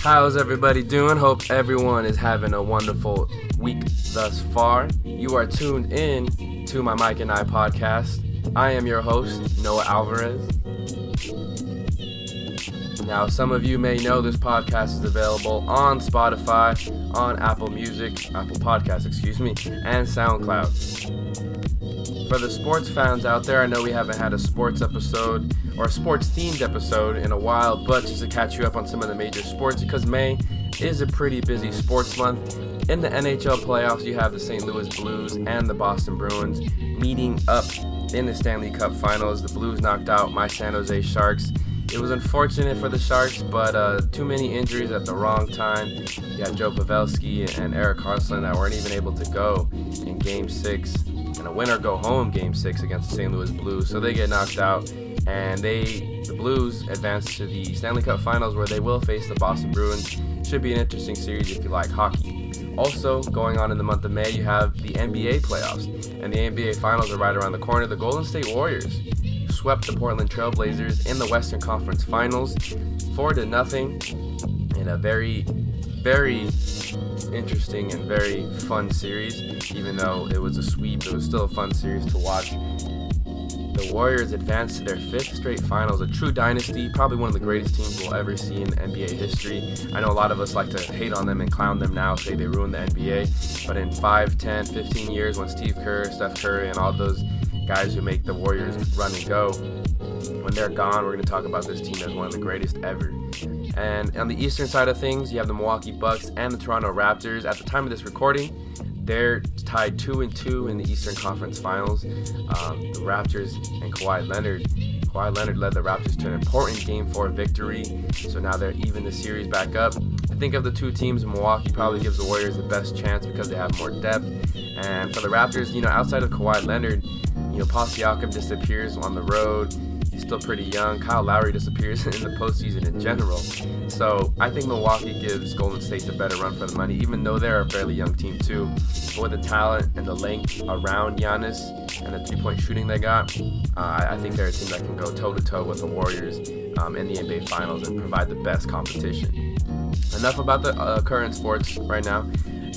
How's everybody doing? Hope everyone is having a wonderful week thus far. You are tuned in to my Mike and I podcast. I am your host, Noah Alvarez. Now, some of you may know this podcast is available on Spotify, on Apple Music, Apple Podcasts, excuse me, and SoundCloud. For the sports fans out there, I know we haven't had a sports episode or a sports themed episode in a while, but just to catch you up on some of the major sports because May is a pretty busy sports month. In the NHL playoffs, you have the St. Louis Blues and the Boston Bruins meeting up in the Stanley Cup Finals. The Blues knocked out my San Jose Sharks. It was unfortunate for the Sharks, but uh, too many injuries at the wrong time. You had Joe Pavelski and Erik Karlsson that weren't even able to go in Game 6 and a winner go home Game 6 against the St. Louis Blues. So they get knocked out and they the Blues advance to the Stanley Cup Finals where they will face the Boston Bruins. Should be an interesting series if you like hockey. Also, going on in the month of May, you have the NBA playoffs, and the NBA Finals are right around the corner. The Golden State Warriors swept the Portland Trailblazers in the Western Conference Finals, four to nothing, in a very, very interesting and very fun series. Even though it was a sweep, it was still a fun series to watch. The Warriors advanced to their fifth straight finals, a true dynasty, probably one of the greatest teams we'll ever see in NBA history. I know a lot of us like to hate on them and clown them now, say they ruined the NBA, but in 5, 10, 15 years, when Steve Kerr, Steph Curry, and all those guys who make the Warriors run and go, when they're gone, we're going to talk about this team as one of the greatest ever. And on the eastern side of things, you have the Milwaukee Bucks and the Toronto Raptors. At the time of this recording, they're tied two and two in the Eastern Conference Finals. Um, the Raptors and Kawhi Leonard. Kawhi Leonard led the Raptors to an important Game Four victory, so now they're even the series back up. I think of the two teams, Milwaukee probably gives the Warriors the best chance because they have more depth. And for the Raptors, you know, outside of Kawhi Leonard, you know, Paul disappears on the road. He's still pretty young. Kyle Lowry disappears in the postseason in general. So I think Milwaukee gives Golden State the better run for the money, even though they're a fairly young team too. But with the talent and the length around Giannis and the three-point shooting they got, uh, I think they're a team that can go toe-to-toe with the Warriors um, in the NBA Finals and provide the best competition. Enough about the uh, current sports right now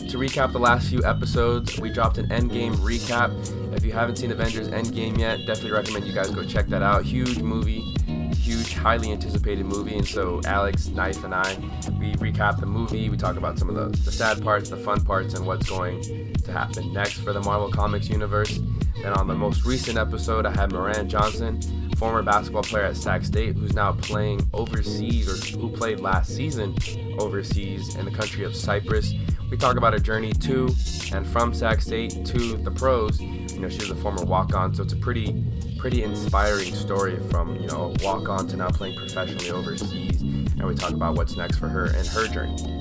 to recap the last few episodes, we dropped an Endgame recap. If you haven't seen Avengers Endgame yet, definitely recommend you guys go check that out. Huge movie, huge, highly anticipated movie. And so Alex, Knife, and I, we recap the movie. We talk about some of the, the sad parts, the fun parts, and what's going to happen next for the Marvel Comics universe. Then on the most recent episode, I had Moran Johnson, former basketball player at Sac State, who's now playing overseas or who played last season overseas in the country of Cyprus. We talk about her journey to and from Sac State to the pros. You know, she was a former walk-on, so it's a pretty, pretty inspiring story from you know walk-on to now playing professionally overseas. And we talk about what's next for her and her journey.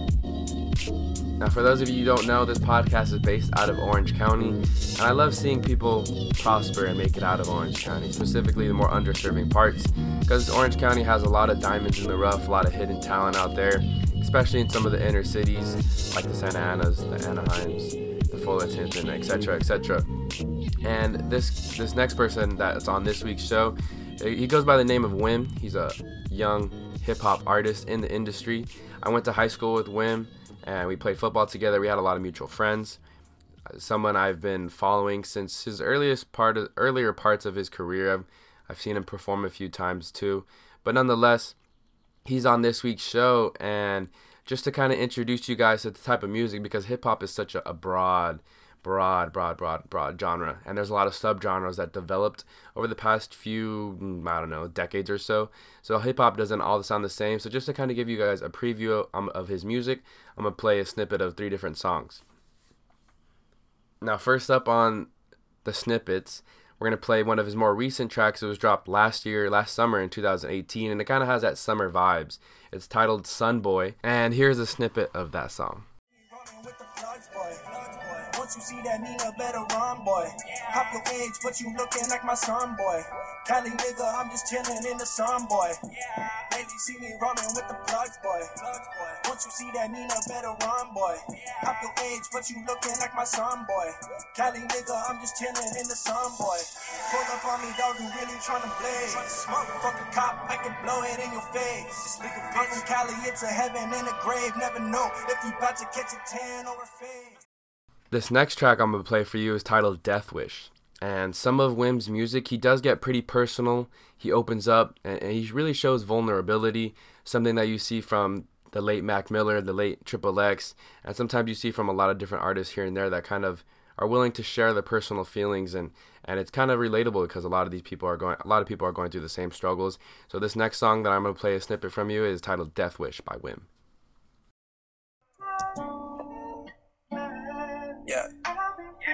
Now, for those of you who don't know, this podcast is based out of Orange County, and I love seeing people prosper and make it out of Orange County, specifically the more underserving parts, because Orange County has a lot of diamonds in the rough, a lot of hidden talent out there, especially in some of the inner cities like the Santa Anas, the Anaheims, the Fullertons, etc., etc. And this this next person that's on this week's show, eh, he goes by the name of Wim. He's a young hip hop artist in the industry. I went to high school with Wim and we played football together. We had a lot of mutual friends. Someone I've been following since his earliest part, of, earlier parts of his career. I've, I've seen him perform a few times too, but nonetheless, he's on this week's show, and just to kind of introduce you guys to the type of music because hip hop is such a, a broad broad, broad, broad, broad genre. And there's a lot of subgenres that developed over the past few, mm, I don't know, decades or so. So hip hop doesn't all sound the same. So just to kind of give you guys a preview of, of his music, I'm gonna play a snippet of three different songs. Now, first up on the snippets, we're gonna play one of his more recent tracks. It was dropped last year, last summer in 2018, and it kind of has that summer vibes. It's titled Sun Boy, and here's a snippet of that song. Once you see that Nina better run, boy. Pop your age, but you looking like my son, boy. Cali nigga, I'm just chilling in the sun, boy. Lately see me roaming with the plugs, boy. Once you see that Nina, better run, boy. Half your age, but you looking like my son, boy. Cali nigga, I'm just chilling in the sun, boy. Pull up on me, dog, you really tryna blaze. Smoke, fuck a cop, I can blow it in your face. I'm from Cali, it's a heaven and a grave. Never know if you about to catch a tan or a fade. This next track I'm going to play for you is titled Death Wish. And some of Wim's music, he does get pretty personal. He opens up and, and he really shows vulnerability, something that you see from the late Mac Miller, the late Triple X, and sometimes you see from a lot of different artists here and there that kind of are willing to share their personal feelings and and it's kind of relatable because a lot of these people are going a lot of people are going through the same struggles. So this next song that I'm going to play a snippet from you is titled Death Wish by Wim.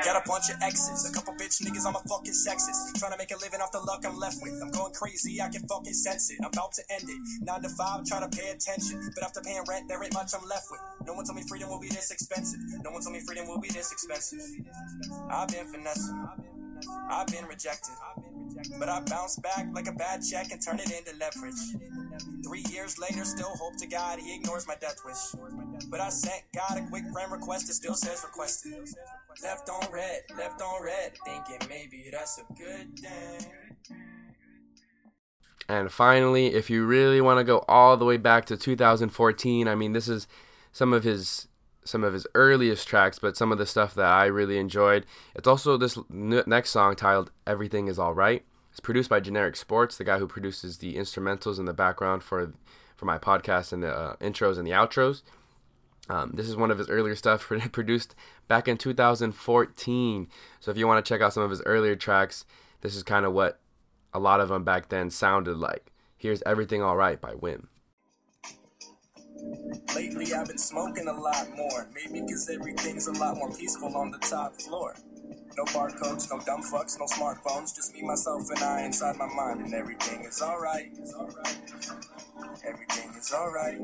Got a bunch of exes, a couple bitch niggas, I'm a fucking sexist. Trying to make a living off the luck I'm left with. I'm going crazy, I can fucking sense it. I'm about to end it. Nine to five, try to pay attention. But after paying rent, there ain't much I'm left with. No one told me freedom will be this expensive. No one told me freedom will be this expensive. I've been finessing. I've been rejected. But I bounce back like a bad check and turn it into leverage. Three years later, still hope to God he ignores my death wish. But I sent God a quick friend request, it still says requested. Left on red, left on red, thinking maybe that's a good thing. And finally, if you really want to go all the way back to 2014, I mean, this is some of his some of his earliest tracks, but some of the stuff that I really enjoyed. It's also this next song titled "Everything Is All Right." It's produced by Generic Sports, the guy who produces the instrumentals in the background for for my podcast and the uh, intros and the outros. Um, this is one of his earlier stuff produced back in 2014. So if you want to check out some of his earlier tracks, this is kind of what a lot of them back then sounded like. Here's Everything All Right by Wim. Lately I've been smoking a lot more. Maybe because everything's a lot more peaceful on the top floor. No barcodes, no dumb fucks, no smartphones. Just me, myself, and I inside my mind, and everything is alright. Everything is alright.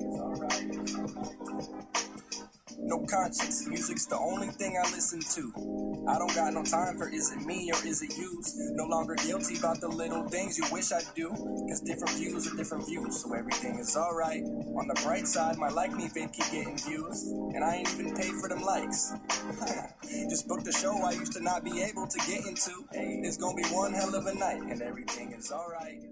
No conscience, music's the only thing I listen to. I don't got no time for is it me or is it you? No longer guilty about the little things you wish I do. Cause different views are different views, so everything is alright. On the bright side, my like me feed keep getting views. And I ain't even paid for them likes. Just booked a show I used to not be able to get into. It's gonna be one hell of a night, and everything is alright.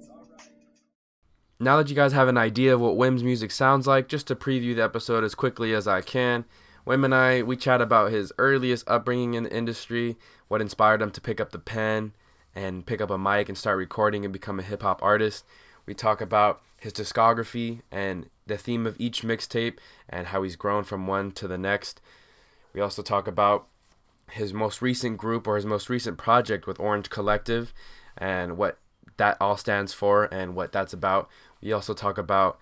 Now that you guys have an idea of what Wim's music sounds like, just to preview the episode as quickly as I can, Wim and I, we chat about his earliest upbringing in the industry, what inspired him to pick up the pen and pick up a mic and start recording and become a hip hop artist. We talk about his discography and the theme of each mixtape and how he's grown from one to the next. We also talk about his most recent group or his most recent project with Orange Collective and what that all stands for and what that's about. We also talk about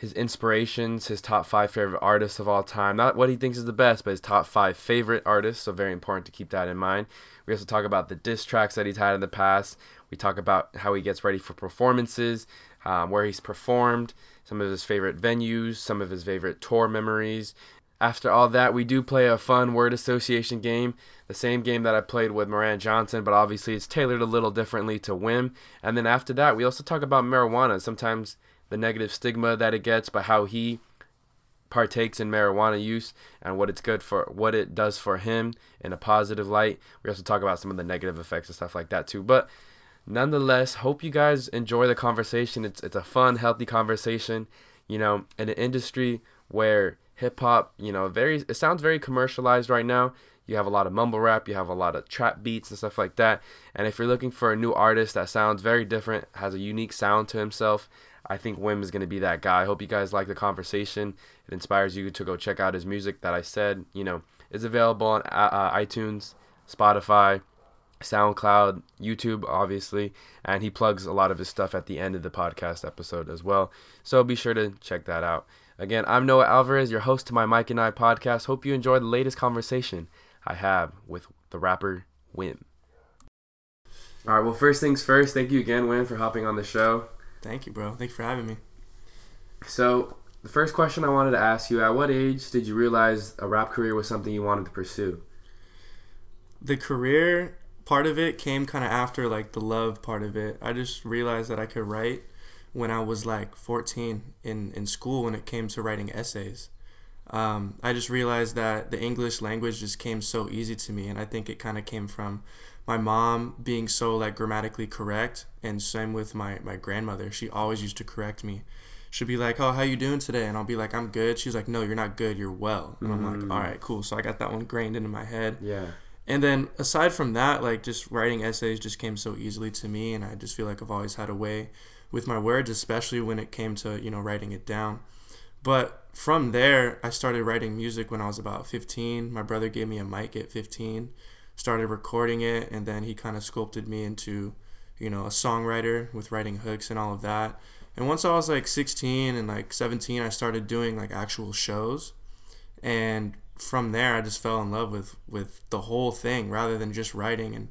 his inspirations, his top five favorite artists of all time. Not what he thinks is the best, but his top five favorite artists. So very important to keep that in mind. We also talk about the diss tracks that he's had in the past. We talk about how he gets ready for performances, um, where he's performed, some of his favorite venues, some of his favorite tour memories. After all that, we do play a fun word association game, the same game that I played with Moran Johnson, but obviously it's tailored a little differently to Wim. And then after that, we also talk about marijuana. Sometimes the negative stigma that it gets, but how he partakes in marijuana use and what it's good for, what it does for him in a positive light. We also talk about some of the negative effects and stuff like that too. But nonetheless, hope you guys enjoy the conversation. It's it's a fun, healthy conversation. You know, in an industry where hip hop, you know, very it sounds very commercialized right now. You have a lot of mumble rap, you have a lot of trap beats and stuff like that. And if you're looking for a new artist that sounds very different, has a unique sound to himself, I think Wim is going to be that guy. I hope you guys like the conversation. It inspires you to go check out his music that I said, you know, is available on uh, uh iTunes, Spotify, SoundCloud, YouTube, obviously, and he plugs a lot of his stuff at the end of the podcast episode as well. So be sure to check that out. Again, I'm Noah Alvarez, your host to my Mike and I podcast. Hope you enjoy the latest conversation I have with the rapper Wim. All right, well, first things first, thank you again, Wim, for hopping on the show. Thank you, bro. Thank you for having me. So, the first question I wanted to ask you at what age did you realize a rap career was something you wanted to pursue? The career part of it came kind of after like the love part of it. I just realized that I could write when I was like 14 in in school when it came to writing essays. Um, I just realized that the English language just came so easy to me, and I think it kind of came from my mom being so like grammatically correct, and same with my my grandmother. She always used to correct me. She'd be like, "Oh, how you doing today?" And I'll be like, "I'm good." She's like, "No, you're not good. You're well." And I'm like, Mm. "All right, cool." So I got that one grained into my head. Yeah. And then aside from that, like just writing essays just came so easily to me, and I just feel like I've always had a way with my words, especially when it came to you know writing it down. But from there, I started writing music when I was about 15. My brother gave me a mic at 15, started recording it, and then he kind of sculpted me into you know a songwriter with writing hooks and all of that. And once I was like 16 and like 17, I started doing like actual shows, and from there I just fell in love with with the whole thing rather than just writing. And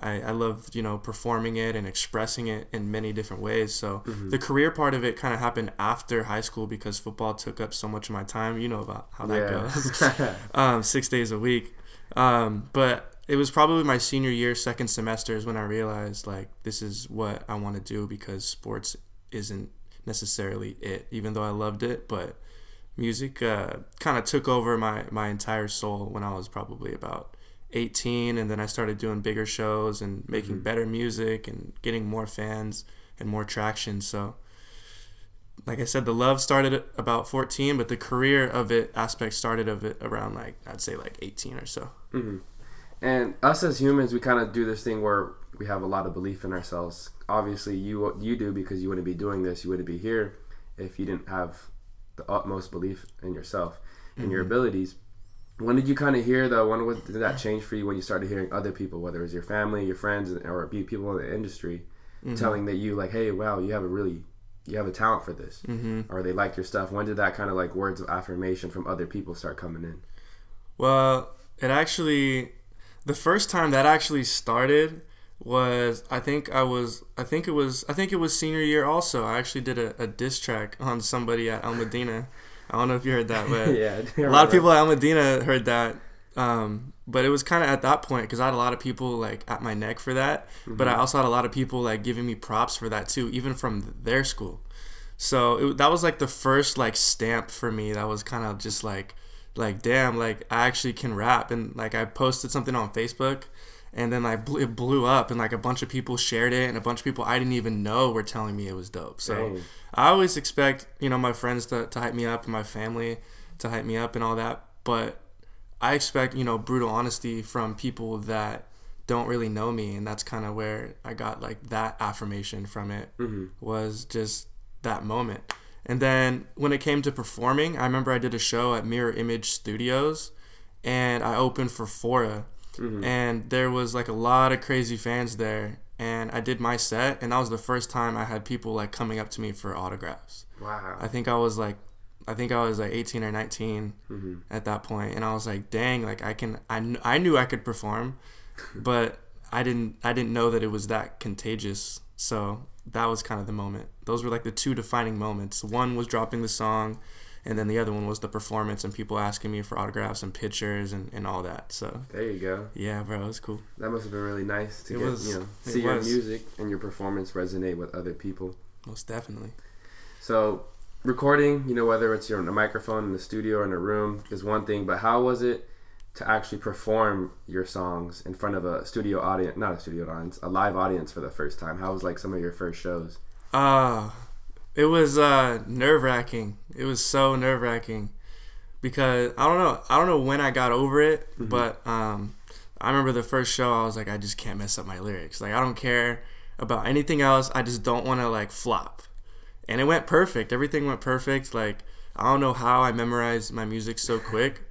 I, I loved you know performing it and expressing it in many different ways. So the career part of it kind of happened after high school because football took up so much of my time. You know about how that goes. Yeah. um, six days a week. Um, but it was probably my senior year second semester is when i realized like this is what i want to do because sports isn't necessarily it even though i loved it but music uh, kind of took over my, my entire soul when i was probably about 18 and then i started doing bigger shows and making better music and getting more fans and more traction so like i said the love started about 14 but the career of it aspect started of it around like i'd say like 18 or so. Hmm And us as humans, we kind of do this thing where we have a lot of belief in ourselves. Obviously, you you do because you wouldn't be doing this, you wouldn't be here if you didn't have the utmost belief in yourself and your abilities. When did you kind of hear though? When was, did that change for you when you started hearing other people, whether it was your family, your friends, or people in the industry, telling that you like, hey, wow, you have a really you have a talent for this, mm-hmm. or they like your stuff. When did that kind of like words of affirmation from other people start coming in? Well, it actually, the first time that actually started was I think I was I think it was I think it was senior year also. I actually did a, a diss track on somebody at El Modena. I don't know if you heard that, but yeah, a lot of people at El Modena heard that. Um, but it was kind of at that point because I had a lot of people like at my neck for that. But I also had a lot of people like giving me props for that too, even from their school. So it, that was like the first like stamp for me. That was kind of just like like damn, like I actually can rap. And like I posted something on Facebook, and then like bl- it blew up, and like a bunch of people shared it, and a bunch of people I didn't even know were telling me it was dope. So. Dang. I always expect, you know, my friends to, to hype me up and my family to hype me up and all that. But I expect, you know, brutal honesty from people that don't really know me. And that's kind of where I got like that affirmation from it Mhm. was just that moment. And then when it came to performing, I remember I did a show at Mirror Image Studios and I opened for Fora. Mhm. And there was like a lot of crazy fans there. And I did my set, and that was the first time I had people like coming up to me for autographs. Wow. I think I was like, I think I was like 18 or 19 hmm at that point, and I was like, dang, like I can, I, kn- I knew I could perform, but I didn't, I didn't know that it was that contagious. So that was kind of the moment. Those were like the two defining moments. One was dropping the song, and then the other one was the performance and people asking me for autographs and pictures and, and all that. So There you go. yeah, bro, it was cool. That must have been really nice to It get was- you know see your was. music and your performance resonate with other people. Most definitely. So recording, you know, whether it's you're a microphone in the studio or in a room is one thing, but how was it to actually perform your songs in front of a studio audience, not a studio audience, a live audience for the first time? How was like some of your first shows? Uh it was uh nerve wracking. It was so nerve wracking because I don't know. I don't know when I got over it, but um I remember the first show I was like I just can't mess up my lyrics. Like I don't care about anything else. I just don't want to like flop. And it went perfect. Everything went perfect. Like I don't know how I memorized my music so quick.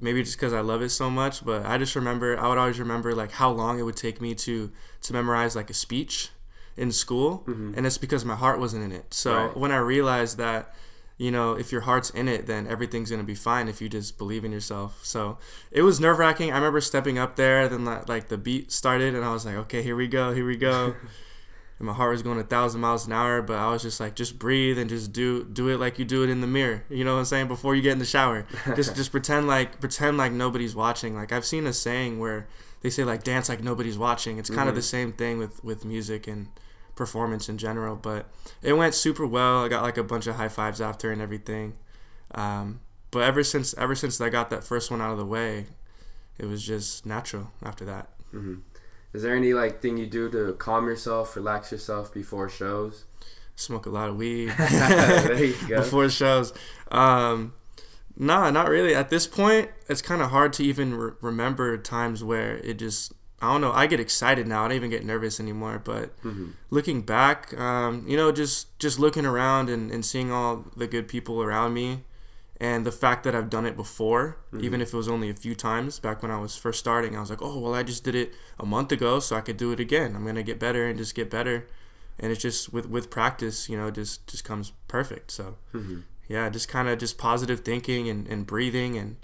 Maybe just because I love it so much, but I just remember I would always remember like how long it would take me to to memorize like a speech in school, mm-hmm. and it's because my heart wasn't in it. So Right. when I realized that, you know, if your heart's in it, then everything's gonna be fine if you just believe in yourself. So it was nerve wracking. I remember stepping up there, then like the beat started, and I was like, okay, here we go, here we go. and my heart was going a thousand miles an hour, but I was just like, just breathe and just do do it like you do it in the mirror. You know what I'm saying? Before you get in the shower, just just pretend like pretend like nobody's watching. Like I've seen a saying where they say like dance like nobody's watching. It's kind of Mhm. the same thing with with music and performance in general. But it went super well. I got like a bunch of high fives after and everything. Um, but ever since ever since I got that first one out of the way, it was just natural after that. Mm-hmm. Is there any like thing you do to calm yourself, relax yourself before shows? Smoke a lot of weed there you go. before shows. Um, nah, not really. At this point, it's kind of hard to even re- remember times where it just I don't know. I get excited now. I don't even get nervous anymore. But Mm-hmm. looking back, um, you know, just just looking around and, and seeing all the good people around me, and the fact that I've done it before, even if it was only a few times back when I was first starting, I was like, oh well, I just did it a month ago, so I could do it again. I'm gonna get better and just get better, and it's just with with practice, you know, just just comes perfect. So Mm-hmm. yeah, just kind of just positive thinking and, and breathing and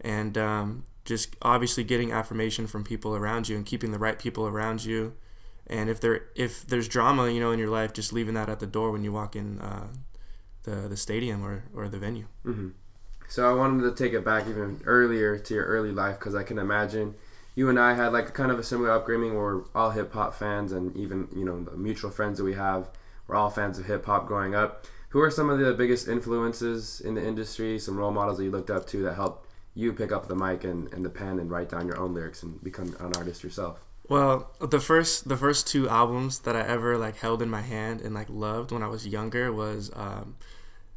and um, just obviously getting affirmation from people around you and keeping the right people around you. And if there if there's drama, you know, in your life, just leaving that at the door when you walk in uh, the the stadium or, or the venue. Mm-hmm. So I wanted to take it back even earlier to your early life because I can imagine you and I had like kind of a similar upbringing. We're all hip hop fans, and even you know the mutual friends that we have, we're all fans of hip hop growing up. Who are some of the biggest influences in the industry? Some role models that you looked up to that helped you pick up the mic and, and the pen and write down your own lyrics and become an artist yourself. Well, the first the first two albums that I ever like held in my hand and like loved when I was younger was um,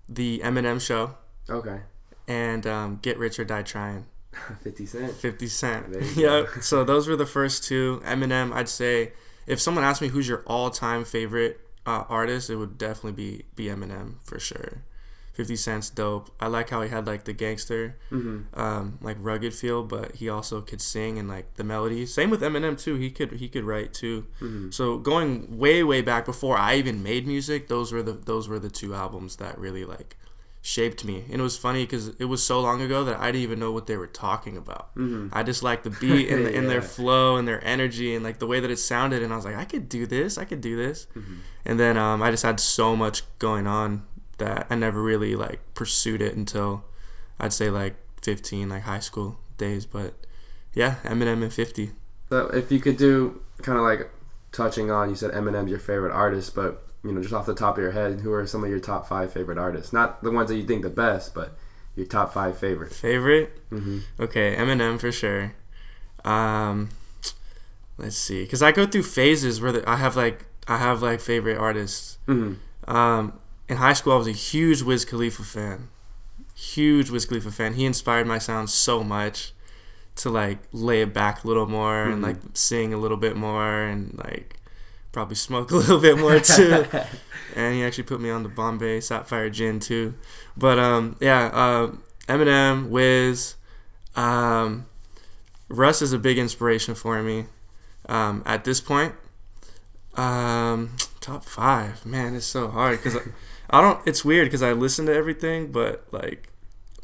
the Eminem Show Okay, and um, Get Rich or Die Trying. Fifty Cent. 50 Cent. Yeah. so those were the first two. Eminem, I'd say, if someone asked me who's your all-time favorite uh, artist, it would definitely be be Eminem for sure. 50 Cent's dope. I like how he had like the gangster, Mm-hmm. um, like rugged feel, but he also could sing and like the melodies. Same with Eminem too. He could he could write too. Mm-hmm. So going way way back before I even made music, those were the those were the two albums that really like shaped me. And it was funny because it was so long ago that I didn't even know what they were talking about. Mm-hmm. I just liked the beat and, the, and their flow and their energy and like the way that it sounded. And I was like, I could do this. I could do this. And then um, I just had so much going on that I never really like pursued it until I'd say like 15, like high school days. But yeah, Eminem and 50. So if you could do kind of like touching on, you said Eminem's your favorite artist, but you know, just off the top of your head, who are some of your top five favorite artists? Not the ones that you think the best, but your top five favorite. Favorite? Mm-hmm. Okay, Eminem for sure. Um, let's see, because I go through phases where the, I have like I have like favorite artists. Mm-hmm. Um, in high school, I was a huge Wiz Khalifa fan. Huge Wiz Khalifa fan. He inspired my sound so much to like lay it back a little more and Mhm. like sing a little bit more and like probably smoke a little bit more too. and he actually put me on the Bombay Sapphire Gin too. But um, yeah, um, Eminem, Wiz, um, Russ is a big inspiration for me. Um, at this point, um, top five, man, it's so hard because I, don't. It's weird because I listen to everything, but like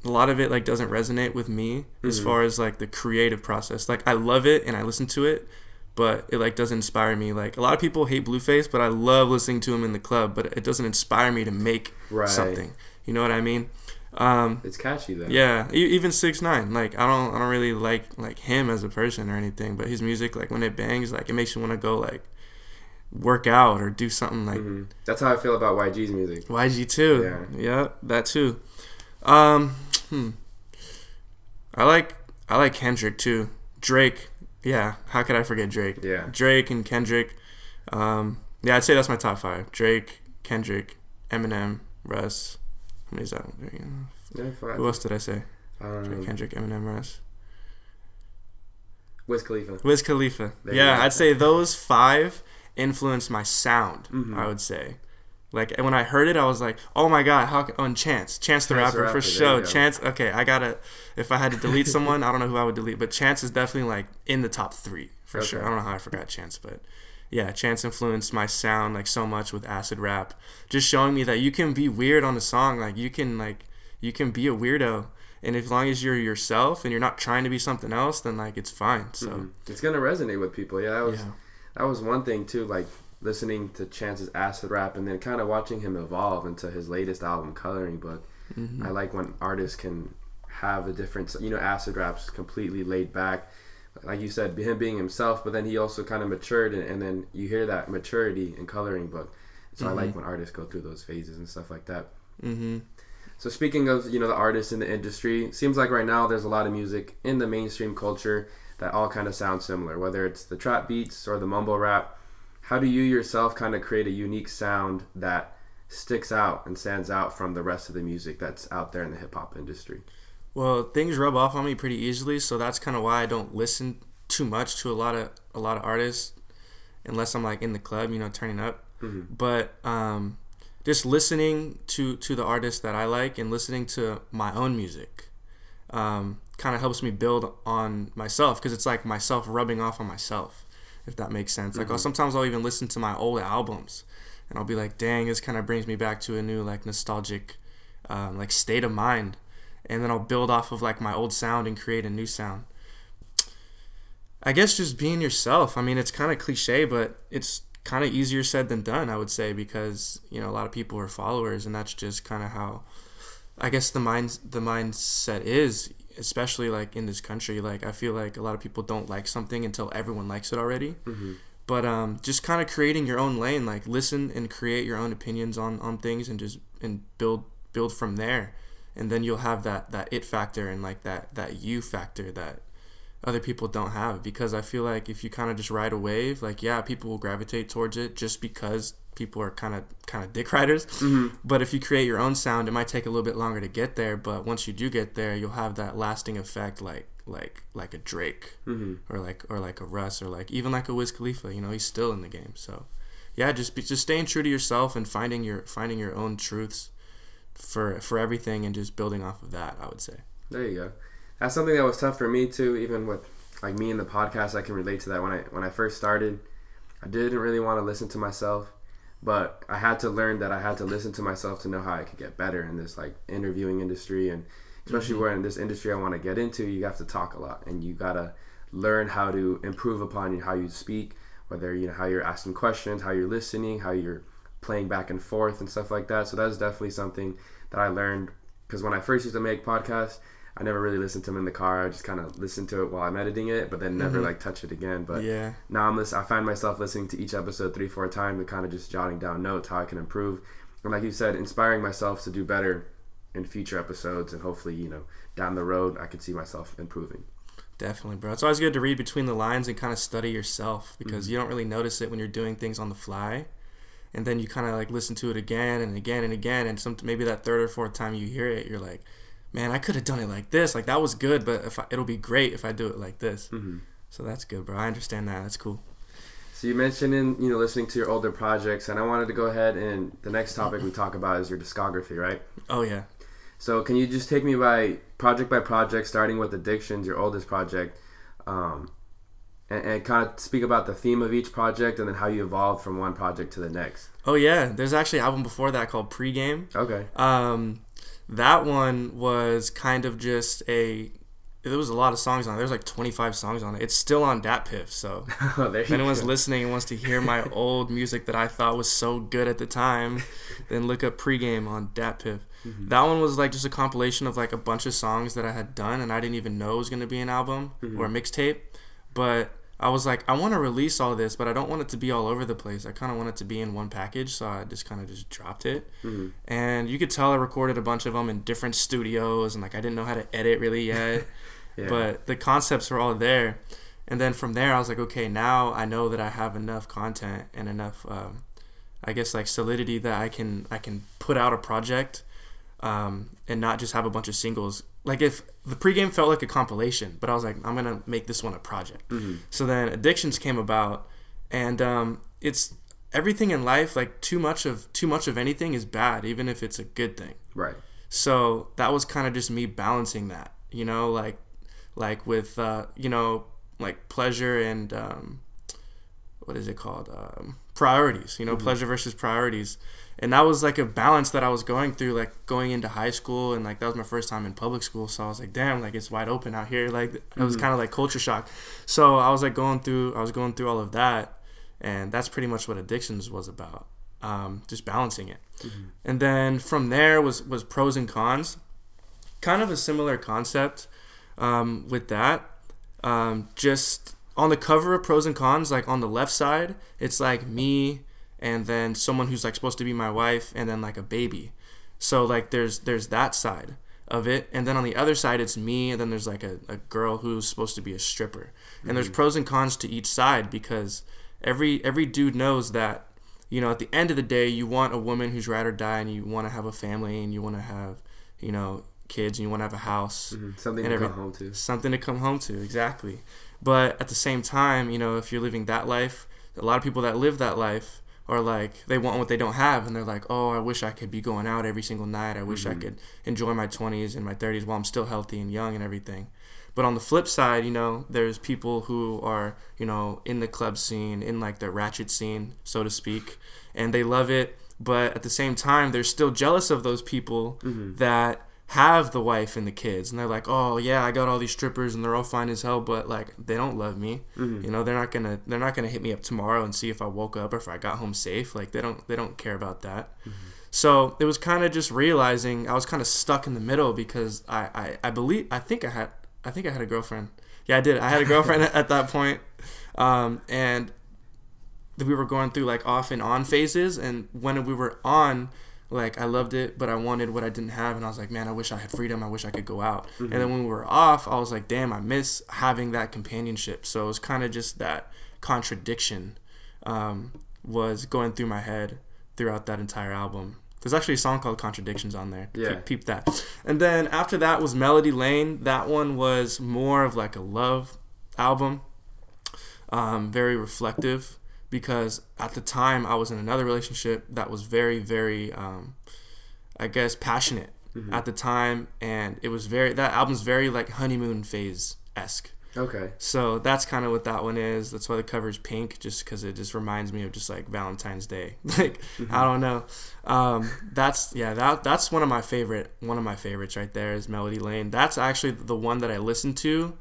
a lot of it like doesn't resonate with me as Mhm. far as like the creative process. Like I love it and I listen to it, but it like doesn't inspire me. Like a lot of people hate Blueface, but I love listening to him in the club, but it doesn't inspire me to make Right. something. You know what I mean? Um, It's catchy though. yeah, even six nine. Like I don't, I don't really like like him as a person or anything, but his music, like when it bangs, like it makes you want to go like work out or do something like hmm That's how I feel about YG's music. YG too. Yeah. Yeah, that too. Um, hmm. I like I like Kendrick too. Drake. Yeah, how could I forget Drake? Yeah. Drake and Kendrick. Um, yeah, I'd say that's my top five. Drake, Kendrick, Eminem, Russ. How many is that? Yeah. Who else did I say? Drake, Um, Kendrick, Eminem, Russ. Wiz Khalifa. Wiz Khalifa. There yeah. I'd say those five influenced my sound. Mhm. I would say. Like and when I heard it, I was like, "Oh my god!" How on Chance, Chance the Chance the rapper, for Rapper, sure. Chance. Okay, I gotta. If I had to delete someone, I don't know who I would delete, but Chance is definitely like in the top three for sure. I don't know how I forgot Chance, but yeah, Chance influenced my sound like so much with acid rap, just showing me that you can be weird on a song. Like you can like you can be a weirdo, and as long as you're yourself and you're not trying to be something else, then like it's fine. So Mhm. It's gonna resonate with people. Yeah, was yeah. That was one thing too. Like listening to Chance's acid rap and then kind of watching him evolve into his latest album, Coloring Book. Mhm. I like when artists can have a different. You know, acid rap's completely laid back. like you said, him being himself, but then he also kind of matured, and, and then you hear that maturity in coloring book. So mm-hmm. I like when artists go through those phases and stuff like that. Mm-hmm. So speaking of you know the artists in the industry, seems like right now there's a lot of music in the mainstream culture that all kind of sound similar, whether it's the trap beats or the mumble rap. How do you yourself kind of create a unique sound that sticks out and stands out from the rest of the music that's out there in the hip hop industry? Well, things rub off on me pretty easily, so that's kind of why I don't listen too much to a lot of a lot of artists unless I'm like in the club, you know, turning up. Mm-hmm. But um, just listening to to the artists that I like and listening to my own music um, kind of helps me build on myself because it's like myself rubbing off on myself, if that makes sense. Mm-hmm. Like I'll, sometimes I'll even listen to my old albums and I'll be like, dang, this kind of brings me back to a new like nostalgic um, like state of mind, and then I'll build off of like my old sound and create a new sound. I guess just being yourself. I mean, it's kind of cliche, but it's kind of easier said than done, I would say, because you know a lot of people are followers, and that's just kind of how I guess the mind the mindset is, especially like in this country. Like I feel like a lot of people don't like something until everyone likes it already. Mm-hmm but um, just kind of creating your own lane like listen and create your own opinions on on things and just and build build from there and then you'll have that that it factor and like that that you factor that other people don't have because i feel like if you kind of just ride a wave like yeah people will gravitate towards it just because people are kind of kind of dick riders mm-hmm. but if you create your own sound it might take a little bit longer to get there but once you do get there you'll have that lasting effect like like like a Drake mm-hmm. or like or like a Russ or like even like a Wiz Khalifa. You know, he's still in the game. So yeah, just be, just staying true to yourself and finding your finding your own truths for for everything and just building off of that. I would say. There you go. That's something that was tough for me too. Even with like me in the podcast, I can relate to that. When I when I first started, I didn't really want to listen to myself, but I had to learn that I had to listen to myself to know how I could get better in this like interviewing industry and especially mm-hmm. where in this industry I want to get into, you have to talk a lot and you gotta learn how to improve upon how you speak, whether you know how you're asking questions, how you're listening, how you're playing back and forth and stuff like that. So that's definitely something that I learned because when I first used to make podcasts, I never really listened to them in the car. I just kind of listened to it while I'm editing it, but then never mm-hmm. like touch it again. But yeah, now I'm I find myself listening to each episode three, four times and kind of just jotting down notes how I can improve. And like you said, inspiring myself to do better in future episodes, and hopefully, you know, down the road, I could see myself improving. Definitely, bro. It's always good to read between the lines and kind of study yourself because mm-hmm. you don't really notice it when you're doing things on the fly, and then you kind of like listen to it again and again and again, and some maybe that third or fourth time you hear it, you're like, man, I could have done it like this. Like that was good, but if I, it'll be great if I do it like this. Mm-hmm. So that's good, bro. I understand that. That's cool. So you mentioned in you know listening to your older projects, and I wanted to go ahead and the next topic we talk about is your discography, right? Oh yeah. So can you just take me by project by project, starting with Addictions, your oldest project, um, and, and, kind of speak about the theme of each project and then how you evolved from one project to the next? Oh yeah, there's actually an album before that called Pregame. Okay. Um, that one was kind of just a. There was a lot of songs on it. There's like 25 songs on it. It's still on DatPiff, so oh, if anyone's go. listening and wants to hear my old music that I thought was so good at the time, then look up Pregame on DatPiff. Mm-hmm. That one was like just a compilation of like a bunch of songs that I had done, and I didn't even know it was gonna be an album mm-hmm. or a mixtape. But I was like, I want to release all this, but I don't want it to be all over the place. I kind of want it to be in one package, so I just kind of just dropped it. Mm-hmm. And you could tell I recorded a bunch of them in different studios, and like I didn't know how to edit really yet. yeah. But the concepts were all there. And then from there, I was like, okay, now I know that I have enough content and enough, um, I guess, like solidity that I can I can put out a project um, and not just have a bunch of singles. Like if the pregame felt like a compilation, but I was like, I'm gonna make this one a project. Mm-hmm. So then addictions came about, and um, it's everything in life. Like too much of too much of anything is bad, even if it's a good thing. Right. So that was kind of just me balancing that, you know, like like with uh, you know like pleasure and um, what is it called um, priorities. You know, mm-hmm. pleasure versus priorities and that was like a balance that I was going through, like going into high school, and like that was my first time in public school, so I was like, damn, like it's wide open out here, like it was mm-hmm. kind of like culture shock. So I was like going through, I was going through all of that, and that's pretty much what addictions was about, um, just balancing it. Mm-hmm. And then from there was was pros and cons, kind of a similar concept um, with that. um, just on the cover of pros and cons, like on the left side, it's like me and then someone who's like supposed to be my wife and then like a baby. So like there's there's that side of it, and then on the other side it's me, and then there's like a, a girl who's supposed to be a stripper. And there's mm-hmm. pros and cons to each side because every every dude knows that you know at the end of the day you want a woman who's ride or die, and you want to have a family, and you want to have you know kids, and you want to have a house, mm-hmm. Something and to come home to. something to come home to exactly but at the same time you know if you're living that life a lot of people that live that life are like they want what they don't have and they're like oh i wish i could be going out every single night. I wish i mm-hmm. could enjoy my 20s and my 30s while i'm still healthy and young and everything. But on the flip side you know there's people who are you know in the club scene in like the ratchet scene so to speak and they love it but at the same time they're still jealous of those people mm-hmm. that have the wife and the kids and they're like oh yeah i got all these strippers and they're all fine as hell but like they don't love me. You know they're not gonna they're not gonna hit me up tomorrow and see if i woke up or if i got home safe. Like they don't they don't care about that. So it was kind of just realizing i was kind of stuck in the middle because I, I i believe i think i had i think i had a girlfriend. Yeah i did. I had a girlfriend at, at that point. Um and we were going through like off and on phases and when we were on like I loved it but I wanted what I didn't have and I was like man I wish I had freedom I wish I could go out and then when we were off I was like damn I miss having that companionship so it was kind of just that contradiction um, was going through my head throughout that entire album there's actually a song called Contradictions on there. Yeah. Peep, peep that. And then after that was Melody Lane. That one was more of like a love album um, very reflective because at the time I was in another relationship that was very, very, um, I guess, passionate at the time, and it was very that album's very like honeymoon phase esque. Okay. So that's kind of what that one is. That's why the cover is pink, just because it just reminds me of just like Valentine's Day. like I don't know. Um, that's yeah. That that's one of my favorite. One of my favorites right there is Melody Lane. That's actually the one that I listen to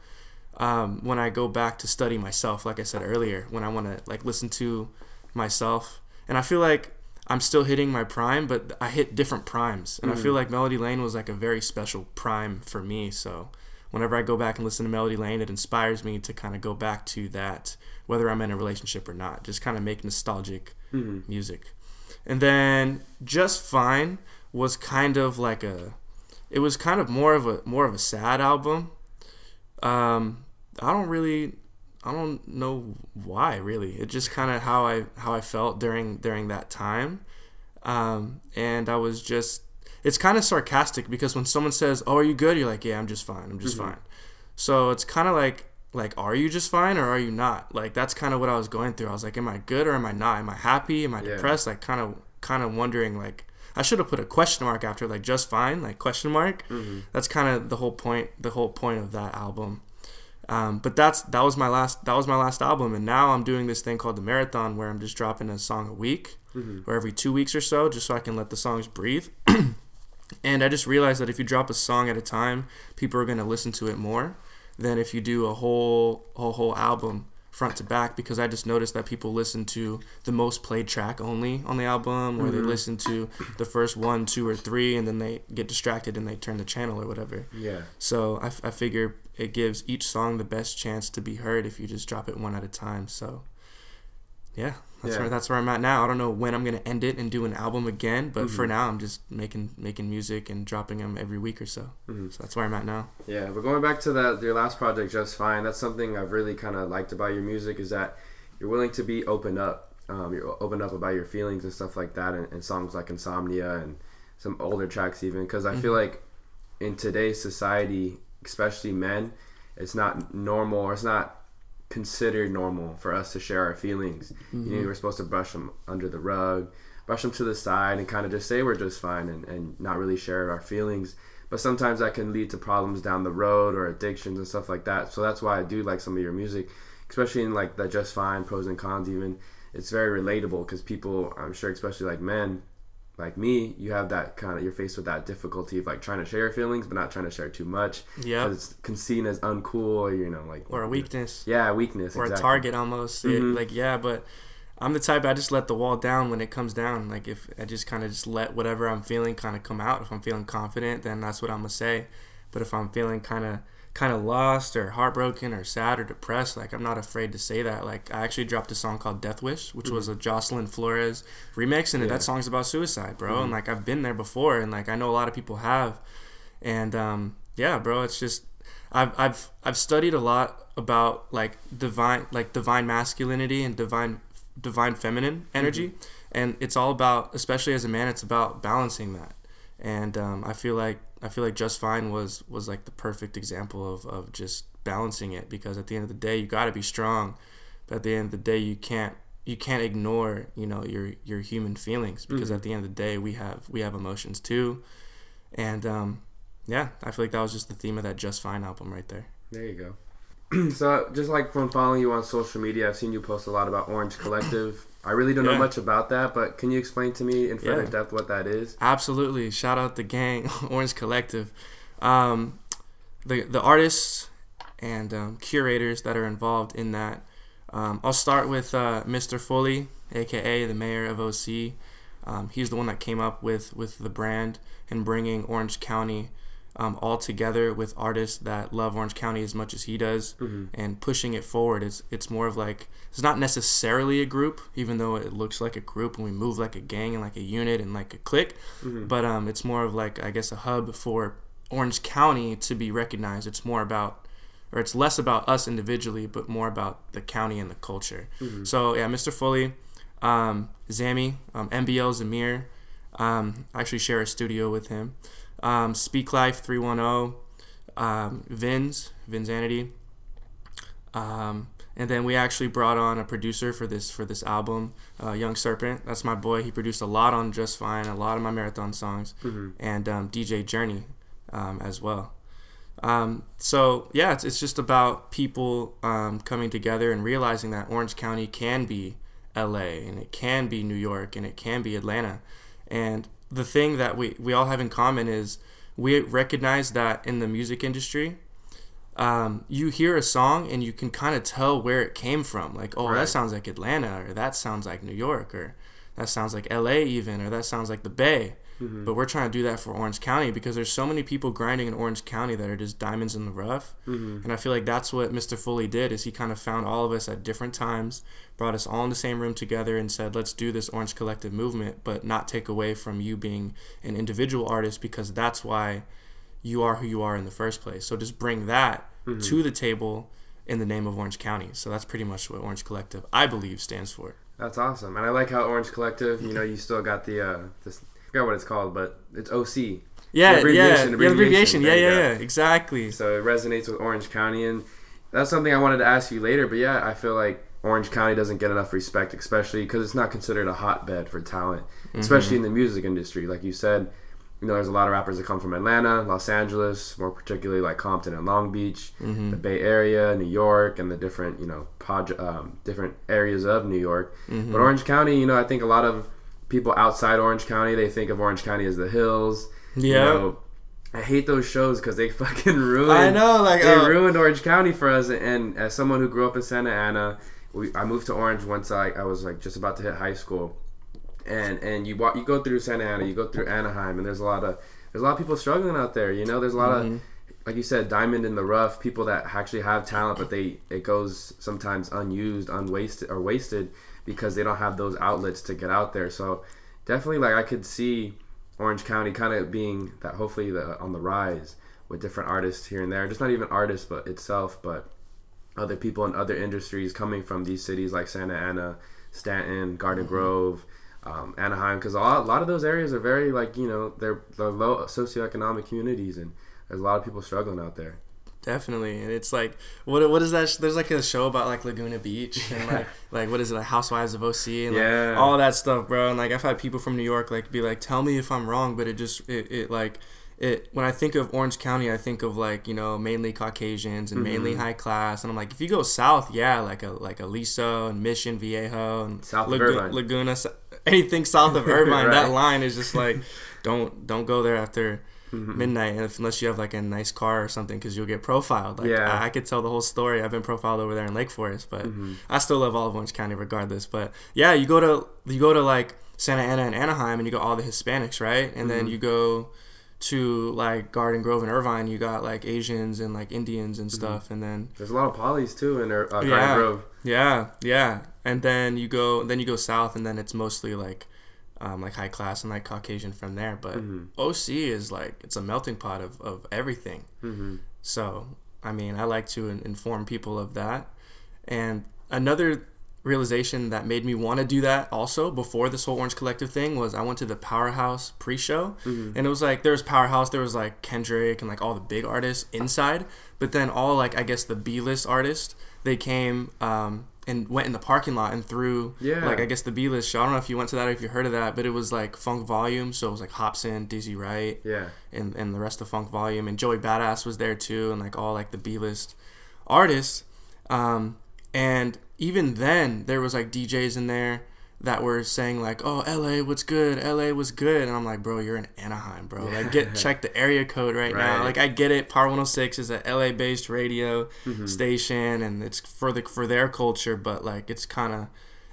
um, when I go back to study myself. Like I said earlier, when I want to like listen to myself, and I feel like I'm still hitting my prime, but I hit different primes, and I feel like Melody Lane was like a very special prime for me. So whenever I go back and listen to Melody Lane, it inspires me to kind of go back to that, whether I'm in a relationship or not. Just kind of make nostalgic music. And then Just Fine was kind of like a, it was kind of more of a more of a sad album. Um, I don't really, I don't know why really. It just kind of how I how I felt during during that time, um, and I was just. It's kind of sarcastic because when someone says, "Oh, are you good?" You're like, "Yeah, I'm just fine. I'm just fine." So it's kind of like like are you just fine or are you not? Like that's kind of what I was going through. I was like, am I good or am I not? Am I happy? Am I Yeah. depressed? Like kind of kind of wondering like I should have put a question mark after like just fine, like question mark. That's kind of the whole point the whole point of that album. Um, but that's that was my last that was my last album, and now I'm doing this thing called the marathon, where I'm just dropping a song a week, or every two weeks or so, just so I can let the songs breathe. and I just realized that if you drop a song at a time, people are gonna listen to it more than if you do a whole whole whole album front to back. Because I just noticed that people listen to the most played track only on the album, or they listen to the first one, two, or three, and then they get distracted and they turn the channel or whatever. Yeah. So I, I figure it gives each song the best chance to be heard if you just drop it one at a time. So yeah, that's Yeah. where that's where I'm at now. I don't know when I'm gonna end it and do an album again, but for mm-hmm. now I'm just making making music and dropping them every week or so. Mm-hmm. So that's where I'm at now. Yeah, but going back to that your last project, just fine. That's something I've really kind of liked about your music is that you're willing to be open up. Um, you're open up about your feelings and stuff like that, and, and songs like Insomnia and some older tracks even. Because I feel mm-hmm. like in today's society, especially men, it's not normal. Or it's not considered normal for us to share our feelings. You know, mm-hmm. we're supposed to brush them under the rug, brush them to the side, and kind of just say we're just fine and, and not really share our feelings. But sometimes that can lead to problems down the road or addictions and stuff like that. So that's why I do like some of your music, especially in like the Just Fine pros and cons. Even it's very relatable because people, I'm sure, especially like men, like me, you have that kind of you're faced with that difficulty of like trying to share your feelings but not trying to share too much. Yep. 'Cause it's seen as uncool or you know like Or a weakness. Yeah, weakness. or exactly. a target almost. It- Mhm. like yeah, but I'm the type I just let the wall down when it comes down. Like if I just kind of just let whatever I'm feeling kind of come out. If I'm feeling confident, then that's what I'm gonna say. But if I'm feeling kind of kind of lost or heartbroken or sad or depressed, like I'm not afraid to say that. Like I actually dropped a song called Death Wish, which was mm-hmm. a Jocelyn Flores remix, and Yeah. that song's about suicide, bro. And mm-hmm. like I've been there before, and like I know a lot of people have, and um, yeah, bro, it's just I've I've I've studied a lot about like divine like divine masculinity and divine divine feminine energy, mm-hmm. and it's all about, especially as a man, it's about balancing that. And um, I feel like I feel like Just Fine was was like the perfect example of, of just balancing it because at the end of the day you got to be strong, but at the end of the day you can't you can't ignore you know your your human feelings because at the end of the day we have we have emotions too, and um, yeah I feel like that was just the theme of that Just Fine album right there. There you go. so, just like from following you on social media, I've seen you post a lot about Orange Collective. I really don't know much about that, but can you explain to me in further Yeah. depth what that is? Absolutely. Shout out the gang, Orange Collective. Um, the the artists and um, curators that are involved in that. Um, I'll start with uh, Mr. Foley, aka the mayor of OC. Um, he's the one that came up with with the brand and bringing Orange County um, all together with artists that love Orange County as much as he does, and pushing it forward. It's it's more of like it's not necessarily a group, even though it looks like a group and we move like a gang and like a unit and like a clique. But um, it's more of like I guess a hub for Orange County to be recognized. It's more about or it's less about us individually, but more about the county and the culture. So yeah, Mr. Foley, um, Zami, um, MBL Zamir, um, I actually share a studio with him. Um, Speak Life 310, um, Vins, Vinsanity. Um, and then we actually brought on a producer for this for this album, uh, Young Serpent. That's my boy. He produced a lot on Just Fine, a lot of my marathon songs, and um, DJ Journey um, as well. Um, so yeah, it's, it's just about people um, coming together and realizing that Orange County can be LA and it can be New York and it can be Atlanta. And the thing that we, we all have in common is we recognize that in the music industry, um, you hear a song and you can kind of tell where it came from. Like, oh, Right. that sounds like Atlanta, or that sounds like New York, or that sounds like LA, even, or that sounds like the Bay. Mm-hmm. But we're trying to do that for Orange County because there's so many people grinding in Orange County that are just diamonds in the rough. Mm-hmm. And I feel like that's what Mr. Foley did is he kind of found all of us at different times, brought us all in the same room together and said, let's do this Orange Collective movement, but not take away from you being an individual artist because that's why you are who you are in the first place. So just bring that mm-hmm. to the table in the name of Orange County. So that's pretty much what Orange Collective, I believe, stands for. That's awesome, and I like how Orange Collective. You know, you still got the uh, this. I forgot what it's called, but it's OC. Yeah, abbreviation, yeah, yeah, abbreviation. abbreviation. Yeah, yeah, yeah, exactly. So it resonates with Orange County, and that's something I wanted to ask you later. But yeah, I feel like Orange County doesn't get enough respect, especially because it's not considered a hotbed for talent, mm-hmm. especially in the music industry. Like you said, you know, there's a lot of rappers that come from Atlanta, Los Angeles, more particularly like Compton and Long Beach, mm-hmm. the Bay Area, New York, and the different you know pod, um, different areas of New York. Mm-hmm. But Orange County, you know, I think a lot of people outside Orange County they think of Orange County as the hills. you Yeah. know, I hate those shows because they fucking ruin. I know, like, they uh, ruined Orange County for us. And as someone who grew up in Santa Ana, we, I moved to Orange once I, I was like just about to hit high school, and and you walk, you go through Santa Ana, you go through Anaheim, and there's a lot of there's a lot of people struggling out there. You know, there's a lot Mm-hmm. of like you said, diamond in the rough. People that actually have talent, but they it goes sometimes unused, unwasted, or wasted because they don't have those outlets to get out there. So definitely, like I could see Orange County kind of being that hopefully the, on the rise with different artists here and there. Just not even artists, but itself, but other people in other industries coming from these cities like Santa Ana, Stanton, Garden Mm-hmm. Grove, um, Anaheim, because a lot, a lot of those areas are very like you know they're they're low socioeconomic communities, and there's a lot of people struggling out there. Definitely, and it's like what what is that? sh- There's like a show about like Laguna Beach and like like what is it? Like Housewives of OC and Yeah. all that stuff, bro. And like I've had people from New York like be like, tell me if I'm wrong, but it just it, it like it when I think of Orange County, I think of like you know mainly Caucasians and mainly Mm-hmm. high class, and I'm like if you go south, yeah, like a like Aliso and Mission Viejo and South Lagu- Irvine. Laguna, anything south of Irvine, that line is just like don't don't go there after. Mm-hmm. Midnight, if, unless you have like a nice car or something, because you'll get profiled. Like, Yeah. I, I could tell the whole story. I've been profiled over there in Lake Forest, but Mm-hmm. I still love all of Orange County regardless. But yeah, you go to you go to like Santa Ana and Anaheim, and you got all the Hispanics, right? And Mm-hmm. then you go to like Garden Grove and Irvine, you got like Asians and like Indians and Mm-hmm. stuff, and then There's a lot of polys too in uh, Garden Yeah. Grove. yeah, yeah, and then you go then you go south, and then it's mostly like um, like high class and like Caucasian from there. But Mm-hmm. OC is like it's a melting pot of of everything. Mm-hmm. So I mean, I like to in- inform people of that. And another realization that made me want to do that also before this whole Orange Collective thing was I went to the Powerhouse pre-show and it was like there was Powerhouse, there was like Kendrick and like all the big artists inside, but then all like I guess the B-list artists they came um, and went in the parking lot and threw Yeah. like I guess the B-list show. I don't know if you went to that or if you heard of that, but it was like Funk Volume, so it was like Hopsin, Dizzy Wright, Yeah. and, and the rest of Funk Volume, and Joey Badass was there too, and like all like the B list artists. Um, and even then, there was like DJs in there that were saying like, "Oh, LA, what's good? LA was good," and I'm like, "Bro, you're in Anaheim, bro. Like, get check the area code right, now. Like, I get it. Power 106 is a LA based radio Mm-hmm. station, and it's for the for their culture, but like, it's kind of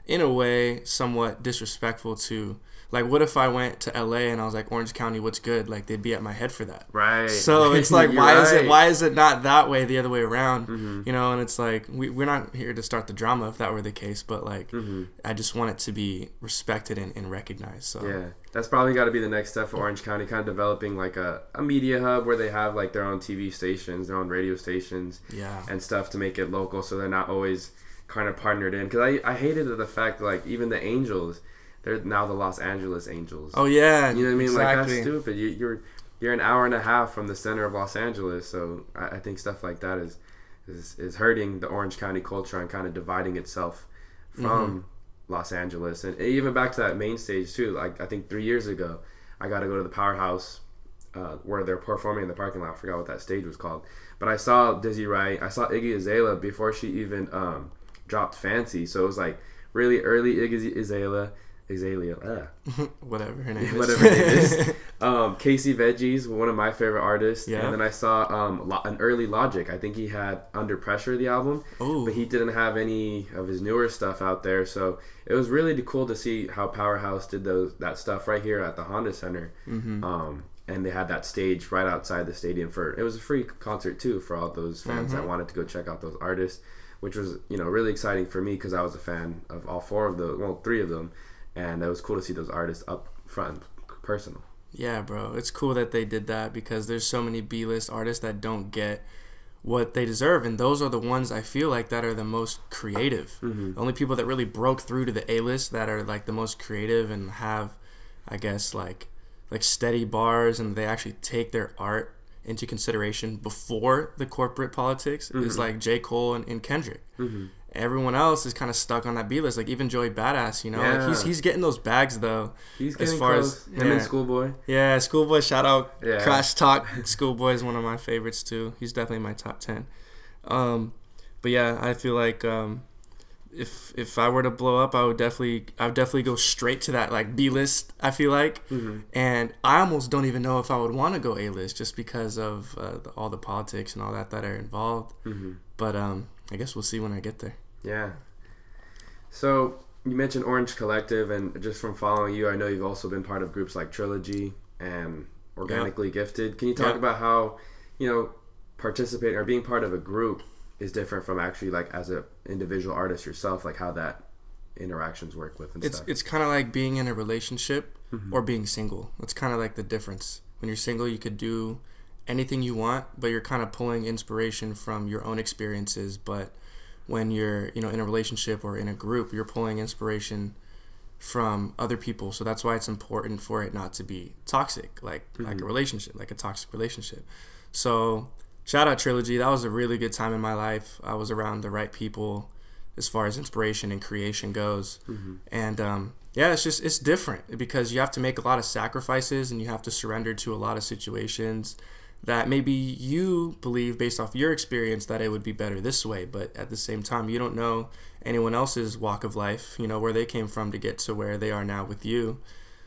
in a way somewhat disrespectful to." Like, what if I went to LA and I was like, Orange County, what's good? Like, they'd be at my head for that. Right. So it's like, why is it why is it not that way the other way around? Mm-hmm. You know, and it's like we we're not here to start the drama if that were the case, but like Mm-hmm. I just want it to be respected and, and recognized. So Yeah, that's probably got to be the next step for Orange County, kind of developing like a, a media hub where they have like their own TV stations, their own radio stations, yeah, and stuff to make it local, so they're not always kind of partnered in. Because I I hated the fact that, like even the Angels, they're now the Los Angeles Angels. Oh yeah, you know what I mean? Like that's stupid. You, you're you're an hour and a half from the center of Los Angeles, so I, I think stuff like that is is is hurting the Orange County culture and kind of dividing itself from Mm-hmm. Los Angeles, and even back to that main stage too. Like I think three years ago, I got to go to the Powerhouse uh, where they're performing in the parking lot. I forgot what that stage was called, but I saw Dizzy Wright. I saw Iggy Azalea before she even um, dropped Fancy, so it was like really early Iggy Azalea. Azalea, ah whatever her name is. whatever it is. Um, Casey Veggies, one of my favorite artists. Yeah. And then I saw um, Lo- an early Logic. I think he had Under Pressure, the album, Ooh. but he didn't have any of his newer stuff out there. So it was really cool to see how Powerhouse did those that stuff right here at the Honda Center. Mm-hmm. Um, and they had that stage right outside the stadium for it was a free concert too for all those fans Mm-hmm. that wanted to go check out those artists, which was you know really exciting for me because I was a fan of all four of the well three of them, and it was cool to see those artists up front and personal. Yeah, bro. It's cool that they did that because there's so many B list artists that don't get what they deserve and those are the ones I feel like that are the most creative. Mm-hmm. The only people that really broke through to the A list that are like the most creative and have I guess like like steady bars and they actually take their art into consideration before the corporate politics is mm-hmm. like J. Cole and, and Kendrick. Mm-hmm. Everyone else is kind of stuck on that B list. Like even Joey Badass, you know, like he's he's getting those bags though. He's as getting far close. as Him and yeah. Schoolboy. Yeah, Schoolboy, shout out Yeah. Crash Talk. Schoolboy is one of my favorites too. He's definitely my top ten. Um, but yeah, I feel like um, if if I were to blow up, I would definitely I would definitely go straight to that like B list. I feel like, Mm-hmm. and I almost don't even know if I would want to go A list just because of uh, the, all the politics and all that that are involved. Mm-hmm. But um, I guess we'll see when I get there. Yeah. So you mentioned Orange Collective, and just from following you, I know you've also been part of groups like Trilogy and Organically Gifted. Can you talk Yeah. about how you know participating or being part of a group is different from actually like as an individual artist yourself, like how that interactions work with and It's stuff. it's kind of like being in a relationship Mm-hmm. or being single. It's kind of like the difference. When you're single, you could do anything you want, but you're kind of pulling inspiration from your own experiences. But when you're you know in a relationship or in a group, you're pulling inspiration from other people. So that's why it's important for it not to be toxic, like like a relationship, like a toxic relationship. So shout out Trilogy. That was a really good time in my life. I was around the right people as far as inspiration and creation goes. And um, yeah, it's just it's different because you have to make a lot of sacrifices and you have to surrender to a lot of situations that maybe you believe based off your experience that it would be better this way, but at the same time you don't know anyone else's walk of life, you know, where they came from to get to where they are now with you.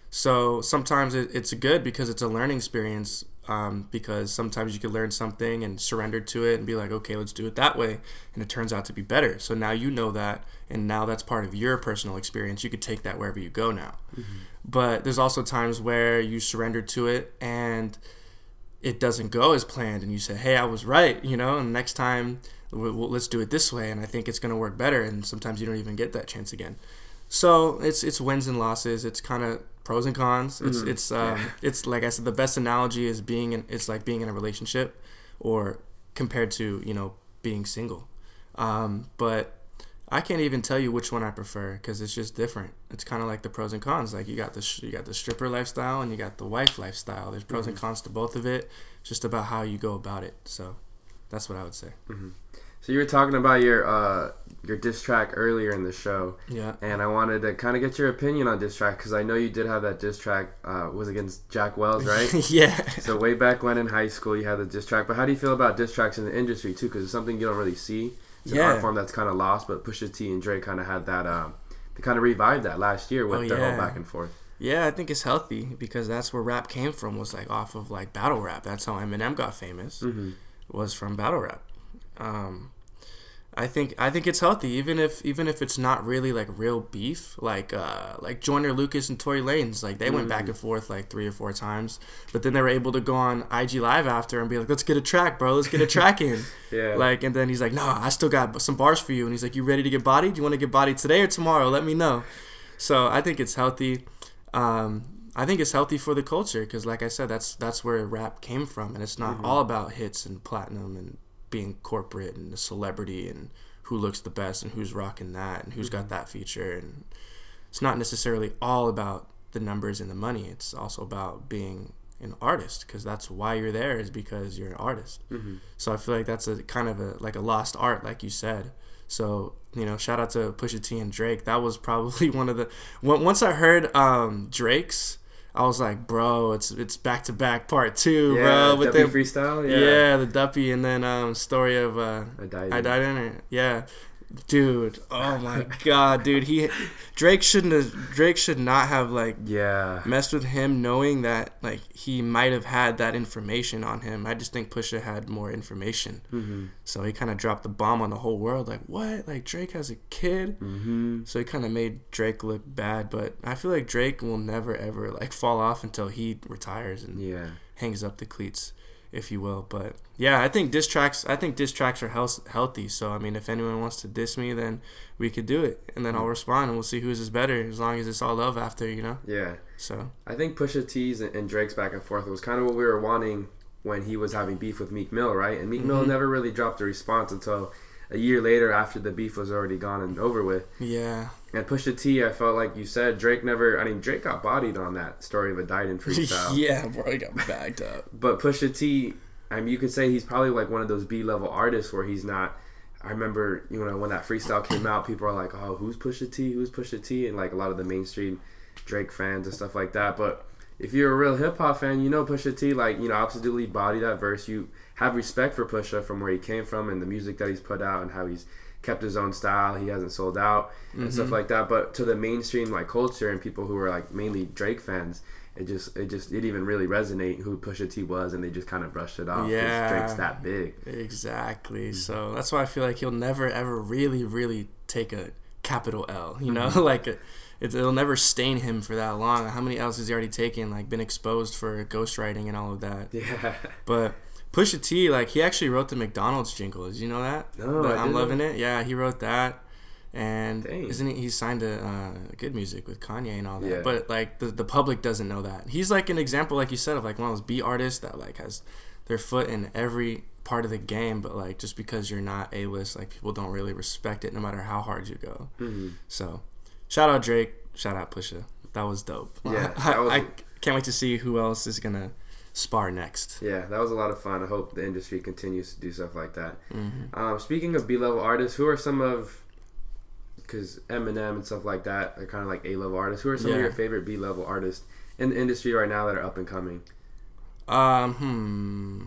So sometimes it, it's good because it's a learning experience. Um, because sometimes you can learn something and surrender to it and be like, okay, let's do it that way, and it turns out to be better. So now you know that, and now that's part of your personal experience. You could take that wherever you go now. But there's also times where you surrender to it and it doesn't go as planned and you say hey i was right you know and next time we we'll, let's do it this way and i think it's going to work better and sometimes you don't even get that chance again so it's it's wins and losses it's kind of pros and cons it's Mhm. it's um, Yeah. it's like i said the best analogy is being in it's like being in a relationship or compared to you know being single um, but I can't even tell you which one I prefer because it's just different. It's kind of like the pros and cons. Like you got the sh- you got the stripper lifestyle and you got the wife lifestyle. There's pros and cons to both of it. It's just about how you go about it. So that's what I would say. So you were talking about your uh, your diss track earlier in the show, Yeah. and I wanted to kind of get your opinion on diss track because I know you did have that diss track uh, was against Jack Wells, right? yeah. so way back when in high school, you had the diss track. But how do you feel about diss tracks in the industry too? Because it's something you don't really see. It's an Yeah. art form that's kind of lost. But Pusha T and Drake kind of had that. Um, they kind of revived that last year with Oh, their yeah. whole back and forth. Yeah, I think it's healthy because that's where rap came from. Was like off of like battle rap. That's how Eminem got famous. Mm-hmm. was from battle rap. Um, I think I think it's healthy, even if even if it's not really like real beef, like uh, like Joyner Lucas and Tory Lanez, like they went back and forth like three or four times, but then they were able to go on IG Live after and be like, "Let's get a track, bro. Let's get a track in." Yeah. Like, and then he's like, "Nah, I still got some bars for you," and he's like, "You ready to get bodied? Do you want to get bodied today or tomorrow? Let me know." So I think it's healthy. Um, I think it's healthy for the culture because, like I said, that's that's where rap came from, and it's not all about hits and platinum and being corporate and a celebrity and who looks the best and who's rocking that and who's got that feature. And it's not necessarily all about the numbers and the money. It's also about being an artist because that's why you're there is because you're an artist. So I feel like that's a kind of a like a lost art, like you said. So you know, shout out to Pusha T and Drake. That was probably one of the once I heard um, Drake's, I was like, bro, it's it's back to back part two, yeah, bro. With Duppy the freestyle. yeah. Yeah. the Duppy and then um, story of uh, I died. I died in it. Yeah. Dude, oh my god, dude. He Drake shouldn't have Drake should not have like Yeah. messed with him knowing that like he might have had that information on him. I just think Pusha had more information. Mm-hmm. So he kind of dropped the bomb on the whole world like, "What? Like Drake has a kid?" Mm-hmm. So he kind of made Drake look bad, but I feel like Drake will never ever like fall off until he retires and Yeah. hangs up the cleats, if you will. But yeah, I think diss tracks. I think diss tracks are health- healthy. So I mean, if anyone wants to diss me, then we could do it, and then I'll respond, and we'll see whose is better. As long as it's all love after, you know. Yeah. So I think Pusha T's and and Drake's back and forth was kind of what we were wanting when he was having beef with Meek Mill, right? And Meek Mill Mhm. never really dropped a response until a year later after the beef was already gone and over with. yeah, And Pusha T, I felt like you said, Drake never. I mean, Drake got bodied on that story of Adidon freestyle. yeah, bro, he got bagged up. But Pusha T, I mean, you could say he's probably like one of those B level artists where he's not. I remember, you know, when that freestyle came out, people are like, "Oh, who's Pusha T? Who's Pusha T?" And like a lot of the mainstream Drake fans and stuff like that. But if you're a real hip hop fan, you know Pusha T. Like, you know, absolutely body that verse. You have respect for Pusha from where he came from and the music that he's put out and how he's kept his own style. He hasn't sold out and stuff mm-hmm. like that. But to the mainstream like culture and people who are like mainly Drake fans, it just it just it even really resonate who Pusha T was, and they just kind of brushed it off. Yeah. Drake's that big. Exactly. Mm-hmm. So that's why I feel like he'll never ever really really take a capital L. You know, mm-hmm. like it, it'll never stain him for that long. How many L's has he already taken? Like been exposed for ghostwriting and all of that. Yeah. But Pusha T, like he actually wrote the McDonald's jingle. Did you know that? No, The I I'm loving it. Yeah, he wrote that. And Dang. isn't he? He signed to uh, G.O.O.D. Music with Kanye and all that. Yeah. But like the the public doesn't know that. He's like an example, like you said, of like one of those B artists that like has their foot in every part of the game. But like just because you're not a list, like people don't really respect it, no matter how hard you go. Mhm. So, shout out Drake. Shout out Pusha. That was dope. Yeah, I, was- I can't wait to see who else is gonna spar next. Yeah, that was a lot of fun. I hope the industry continues to do stuff like that. hmm Um, speaking of B level artists, who are some of because Eminem and stuff like that are kind of like A level artists. Who are some of your favorite B level artists in the industry right now that are up and coming? Um, hmm.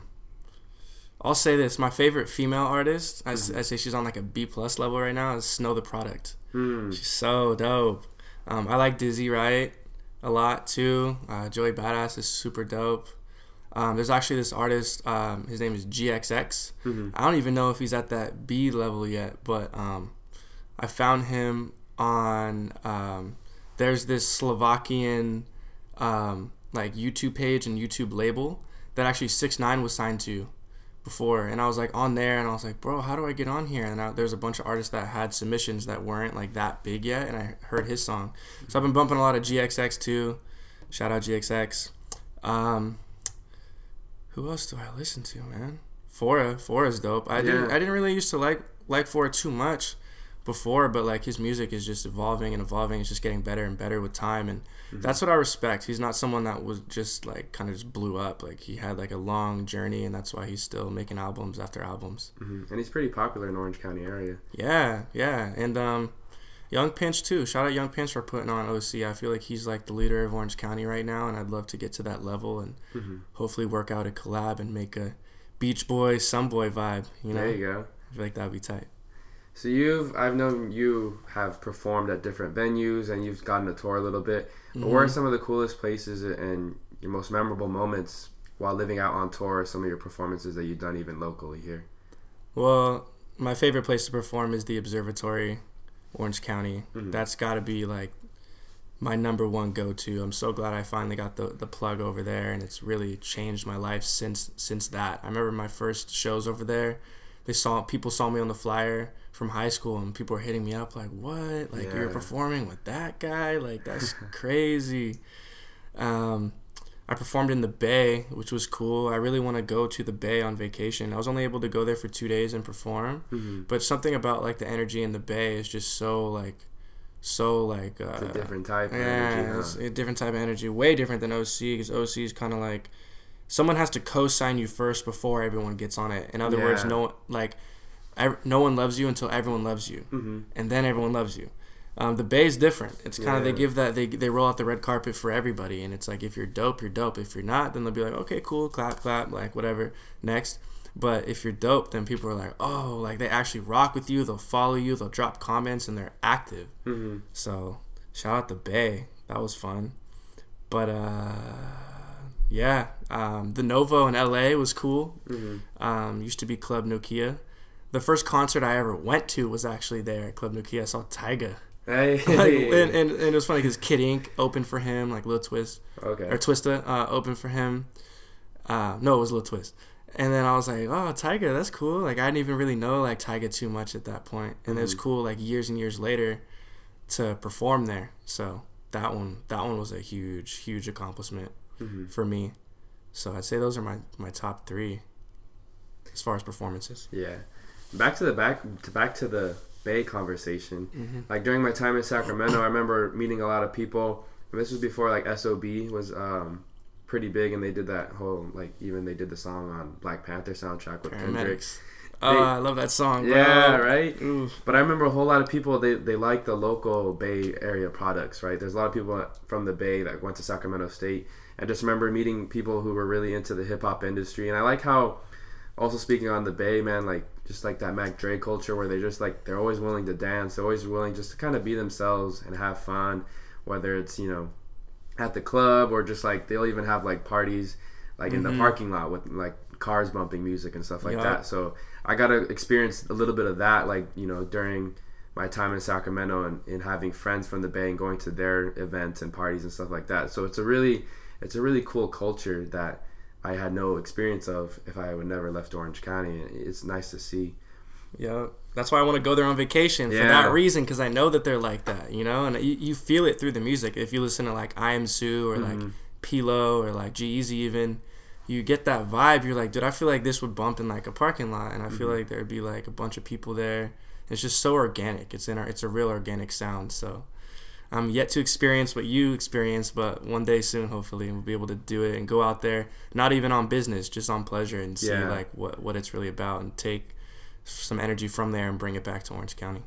I'll say this: my favorite female artist, I say she's on like a B plus level right now, is Snow Tha Product. Hmm. She's so dope. Um, I like Dizzy Wright a lot too. Uh, Joey Badass is super dope. Um, there's actually this artist. Um, his name is GXX. Mhm. I don't even know if he's at that B level yet, but um, I found him on. Um, there's this Slovakian um, like YouTube page and YouTube label that actually Six Nine was signed to before, and I was like on there, and I was like, bro, how do I get on here? And there's a bunch of artists that had submissions that weren't like that big yet, and I heard his song, so I've been bumping a lot of GXX too. Shout out GXX. Who else do I listen to, man? Phora, Phora's dope. I didn't, I didn't really used to like like Phora too much before, but like his music is just evolving and evolving. It's just getting better and better with time, and that's what I respect. He's not someone that was just like kind of just blew up. Like he had like a long journey, and that's why he's still making albums after albums. hmm And he's pretty popular in Orange County area. Yeah, yeah, and um, Young Pinch too. Shout out Young Pinch for putting on OC. I feel like he's like the leader of Orange County right now, and I'd love to get to that level and mm-hmm. hopefully work out a collab and make a Beach Boy, Sun Boy vibe. You know, There you go. I feel like that'd be tight. So you've I've known you have performed at different venues and you've gotten to tour a little bit. But where are mm-hmm. some of the coolest places and your most memorable moments while living out on tour? Some of your performances that you've done even locally here. Well, my favorite place to perform is the Observatory, Orange County. That's got to be like my number one go to. I'm so glad I finally got the, the plug over there, and it's really changed my life since since that. I remember my first shows over there. They saw people saw me on the flyer from high school, and people were hitting me up like, "What? Like you're performing with that guy? Like that's crazy." Um, I performed in the Bay, which was cool. I really want to go to the Bay on vacation. I was only able to go there for two days and perform, Mm-hmm. but something about like the energy in the Bay is just so like, so like uh, It's a different type of yeah, energy. huh? a different type of energy, way different than OC because OC is kind of like someone has to co-sign you first before everyone gets on it. In other words, no like no one loves you until everyone loves you, Mhm. and then everyone loves you. Um, the Bay is different. It's kind of Yeah. they give that they they roll out the red carpet for everybody, and it's like if you're dope, you're dope. If you're not, then they'll be like, okay, cool, clap, clap, like whatever, next. But if you're dope, then people are like, oh, like they actually rock with you. They'll follow you. They'll drop comments, and they're active. Mhm. So shout out the Bay. That was fun. But uh, yeah, um, the Novo in LA was cool. Mhm. Um, used to be Club Nokia. The first concert I ever went to was actually there at Club Nokia. I saw Tyga. Hey. Like, and, and, and it was funny because Kid Ink opened for him, like Lil Twist okay. or Twista uh, opened for him. Uh, no, it was Lil Twist. And then I was like, oh, Tyga, that's cool. Like I didn't even really know like Tyga too much at that point. and it was cool like years and years later to perform there. So that one, that one was a huge, huge accomplishment Mhm. for me. So I'd say those are my my top three as far as performances. Yeah. Back to the back to back to the Bay conversation. Mm-hmm. Like during my time in Sacramento, I remember meeting a lot of people. And this was before like SOB was um, pretty big, and they did that whole like even they did the song on Black Panther soundtrack with Kendrick. Oh, I love that song. Bro. Yeah, right. Oof. But I remember a whole lot of people they they like the local Bay Area products, right? There's a lot of people from the Bay that went to Sacramento State. I just remember meeting people who were really into the hip hop industry, and I like how, also speaking on the Bay, man, like just like that Mac Dre culture where they just like they're always willing to dance, they're always willing just to kind of be themselves and have fun, whether it's you know at the club or just like they'll even have like parties like in the mm-hmm. parking lot with like cars bumping music and stuff like Yup. that. So I got to experience a little bit of that, like you know, during my time in Sacramento and, and having friends from the Bay and going to their events and parties and stuff like that. So it's a really, it's a really cool culture that I had no experience of if I would never left Orange County. It's nice to see. Yeah, that's why I want to go there on vacation for Yeah. that reason because I know that they're like that, you know, and you, you feel it through the music. If you listen to like Iamsu or like mm-hmm. P-Lo or like G-Eazy, even you get that vibe. You're like, dude, I feel like this would bump in like a parking lot, and I feel mm-hmm. like there'd be like a bunch of people there. It's just so organic. It's in our, it's a real organic sound. So I'm yet to experience what you experienced, but one day soon, hopefully, we'll be able to do it and go out there, not even on business, just on pleasure, and see Yeah. like what what it's really about, and take some energy from there and bring it back to Orange County.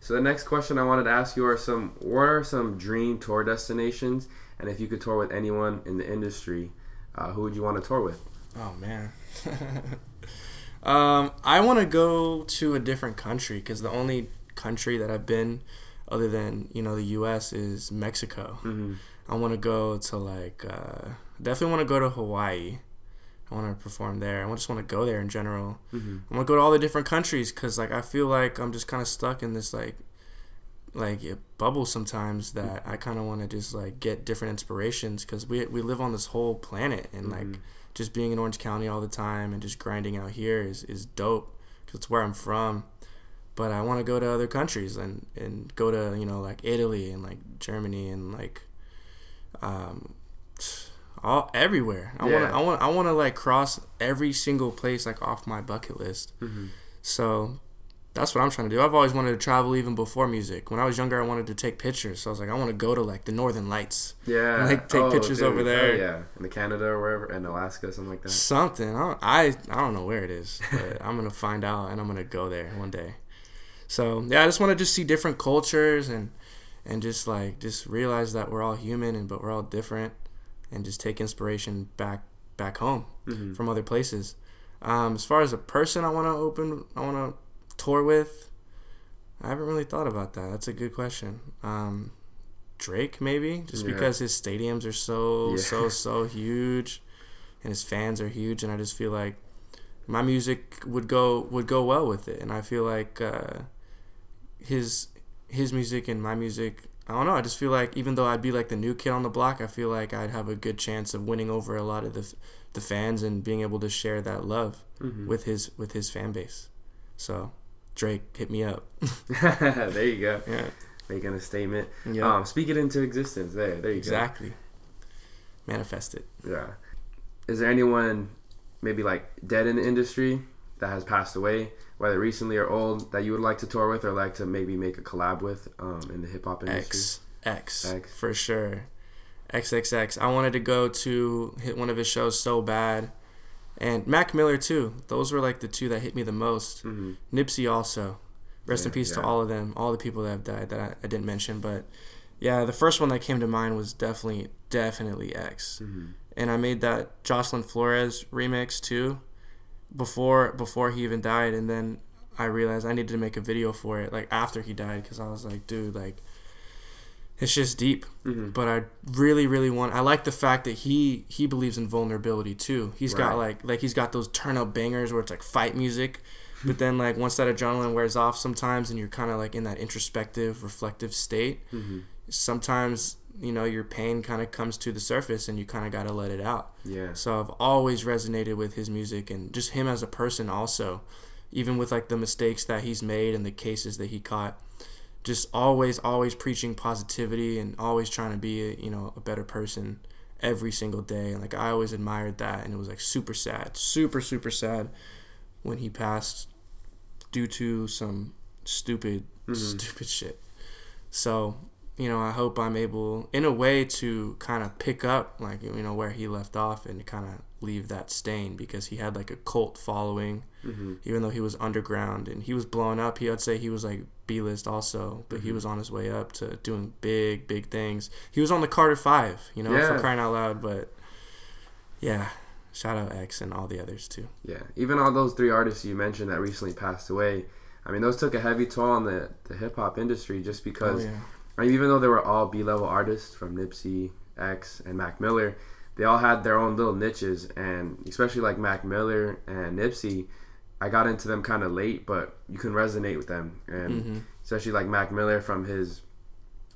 So the next question I wanted to ask you are some what are some dream tour destinations, and if you could tour with anyone in the industry, uh, who would you want to tour with? Oh man. um, I want to go to a different country because the only country that I've been, other than you know the U.S., is Mexico. Mm-hmm. I want to go to like uh, definitely want to go to Hawaii. I want to perform there. I just want to go there in general. Mm-hmm. I want to go to all the different countries because like I feel like I'm just kind of stuck in this like like it bubbles sometimes that I kind of want to just like get different inspirations because we we live on this whole planet and Mm-hmm. like just being in Orange County all the time and just grinding out here is is dope because it's where I'm from. But I want to go to other countries and and go to you know like Italy and like Germany and like um all everywhere. I want Yeah. to I want I want to like cross every single place like off my bucket list. Mm-hmm. So that's what I'm trying to do. I've always wanted to travel even before music. When I was younger, I wanted to take pictures. So I was like, I want to go to like the Northern Lights, Yeah. Like, take pictures over there. Oh, yeah. In the Canada or wherever, in Alaska, something like that. something. I don't, I, I don't know where it is, but I'm gonna find out and I'm gonna go there one day. So yeah, I just want to just see different cultures and and just like just realize that we're all human and but we're all different, and just take inspiration back back home Mm-hmm. from other places. Um, as far as a person I want to open, I want to tour with. I haven't really thought about that. That's a good question. Um, Drake maybe, just Yeah. because his stadiums are so Yeah. so so huge, and his fans are huge, and I just feel like my music would go would go well with it, and I feel like uh, his his music and my music. I don't know. I just feel like even though I'd be like the new kid on the block, I feel like I'd have a good chance of winning over a lot of the the fans and being able to share that love Mhm. with his with his fan base. So Drake, hit me up. there you go. yeah, Making a statement. yeah, Um, speak it into existence. There, there you go. exactly. Manifest it. Yeah. Is there anyone, maybe like dead in the industry, that has passed away, whether recently or old, that you would like to tour with or like to maybe make a collab with um, in the hip hop industry? X X X. for sure. XXX. I wanted to go to hit one of his shows so bad, and Mac Miller too. Those were like the two that hit me the most. hmm Nipsey also. Rest in peace yeah. to all of them, all the people that have died that I, I didn't mention. But yeah, the first one that came to mind was definitely, definitely X. hmm And I made that Jocelyn Flores remix too, before before he even died. And then I realized I needed to make a video for it, like after he died, because I was like, dude, like, it's just deep. hmm But I really, really want. I like the fact that he he believes in vulnerability too. He's got like like he's got those turn up bangers where it's like fight music, but then like once that adrenaline wears off, sometimes and you're kind of like in that introspective, reflective state. hmm Sometimes you know your pain kind of comes to the surface and you kind of got to let it out. Yeah. So I've always resonated with his music and just him as a person also, even with like the mistakes that he's made and the cases that he caught. Just always, always preaching positivity and always trying to be, a, you know, a better person every single day. And like I always admired that, and it was like super sad, super super sad when he passed due to some stupid, Mhm. stupid shit. So you know, I hope I'm able, in a way, to kind of pick up, like, you know, where he left off and kind of leave that stain because he had like a cult following, hmm even though he was underground and he was blowing up. He, I'd say he was like B list also, but he Mhm. was on his way up to doing big, big things. He was on the Carter Five, you know, for crying out loud. But yeah, shout out X and all the others too. Yeah. Even all those three artists you mentioned that recently passed away, I mean, those took a heavy toll on the, the hip hop industry just Oh, because, yeah. I mean, even though they were all B level artists from Nipsey, X, and Mac Miller, they all had their own little niches. And especially like Mac Miller and Nipsey, I got into them kind of late, but you can resonate with them. And hmm especially like Mac Miller from his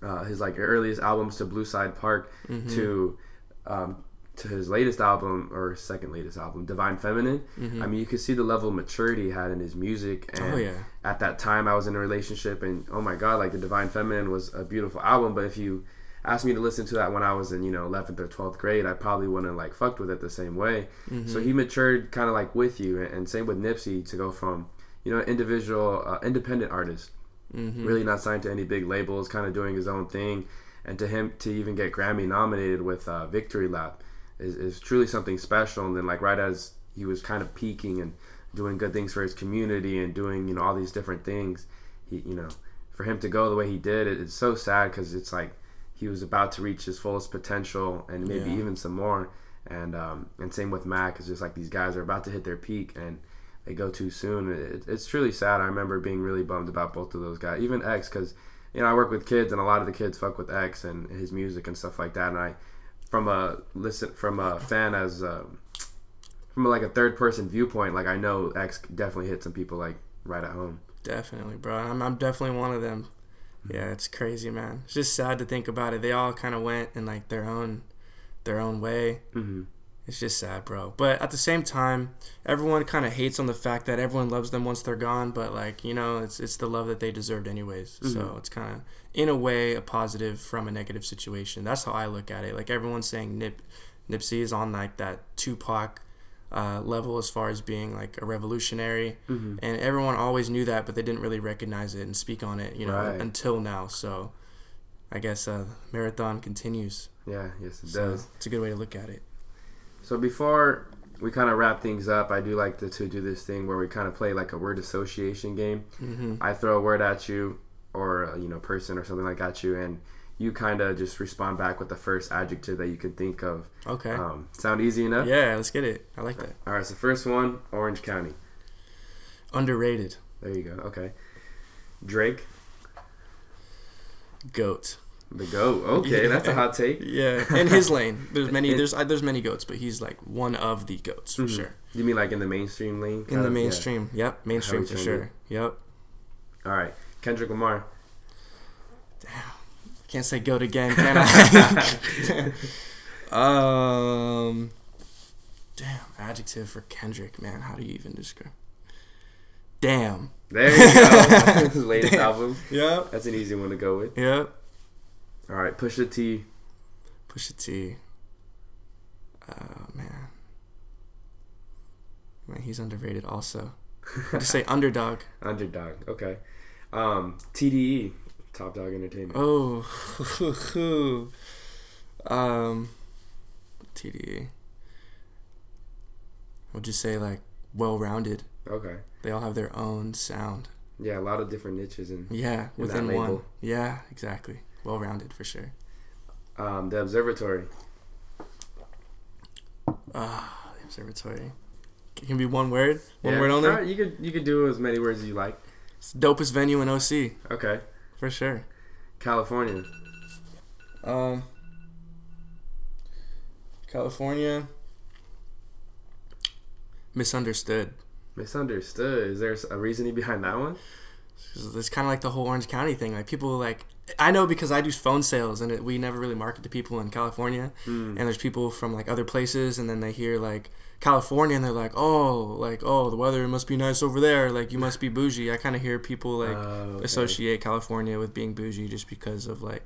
uh, his like earliest albums to Blue Slide Park hmm to um, to his latest album or second latest album, Divine Feminine. hmm I mean, you could see the level of maturity he had in his music. And oh yeah. at that time, I was in a relationship, and oh my god, like the Divine Feminine was a beautiful album. But if you asked me to listen to that when I was in you know 11th or 12th grade, I probably wouldn't have like fucked with it the same way. hmm So he matured kind of like with you, and, same with Nipsey to go from you know individual uh, independent artist hmm really not signed to any big labels, kind of doing his own thing, and to him to even get Grammy nominated with uh, Victory Lap is, is truly something special. And then like right as he was kind of peaking and doing good things for his community and doing you know all these different things, he you know for him to go the way he did, it, it's so sad because it's like he was about to reach his fullest potential and maybe Yeah. even some more. And um, and same with Mac, it's just like these guys are about to hit their peak and they go too soon. It, it's truly sad. I remember being really bummed about both of those guys, even X, because you know I work with kids and a lot of the kids fuck with X and his music and stuff like that. And I, from a listen, from a fan as uh, from like a third person viewpoint, like I know X definitely hit some people like right at home. Definitely, bro. I'm, I'm definitely one of them. Yeah, it's crazy, man. It's just sad to think about it. They all kind of went in like their own, their own way. Mm-hmm. It's just sad, bro. But at the same time, everyone kind of hates on the fact that everyone loves them once they're gone. But like you know, it's it's the love that they deserved anyways. So Mhm. it's kind of in a way a positive from a negative situation. That's how I look at it. Like everyone's saying, Nip Nipsey is on like that Tupac uh, level as far as being like a revolutionary, Mm-hmm. and everyone always knew that, but they didn't really recognize it and speak on it. You know, Right. until now. So I guess uh, marathon continues. Yeah, yes, it So does. it's a good way to look at it. So before we kind of wrap things up, I do like to, to do this thing where we kind of play like a word association game. hmm I throw a word at you, or uh, you know, person or something like at you, and you kind of just respond back with the first adjective that you can think of. Okay. Um, sound easy enough? Yeah, let's get it. I like that. All right. So first one, Orange County. Underrated. There you go. Okay. Drake, Goat. The goat. Okay, that's a hot take. Yeah, in his lane. There's many. There's uh, there's many goats, but he's like one of the goats for Mhm. sure. You mean like in the mainstream lane? In the? Yeah. mainstream. Yep, mainstream for sure. Yep. All right. Kendrick Lamar. Damn, can't say goat again, can I? um. Damn, adjective for Kendrick, man. How do you even describe? Damn. There you go. His latest Damn. album. Yep. That's an easy one to go with. Yep. All right. Pusha T. Pusha T. Oh man. Man, he's underrated also. Just say underdog. Underdog. Okay. Um, TDE. Top Dawg Entertainment. Oh, um, TDE. We'll just say like well-rounded. Okay. They all have their own sound. Yeah, a lot of different niches and Yeah, In within one. Yeah, exactly. Well-rounded for sure. um, the Observatory. Ah, the observatory. Can be one word. One Yeah, word only. right, you could you could do as many words as you like. It's the dopest venue in OC Okay. for sure. California. Um, California. Misunderstood. Misunderstood. Is there a reasoning behind that one? It's kind of like the whole Orange County thing. Like people like I know because I do phone sales and it, we never really market to people in California. Mm. And there's people from like other places and then they hear like California and they're like, oh, like oh, the weather must be nice over there. Like you must be bougie. I kind of hear people like Oh, okay. associate California with being bougie just because of like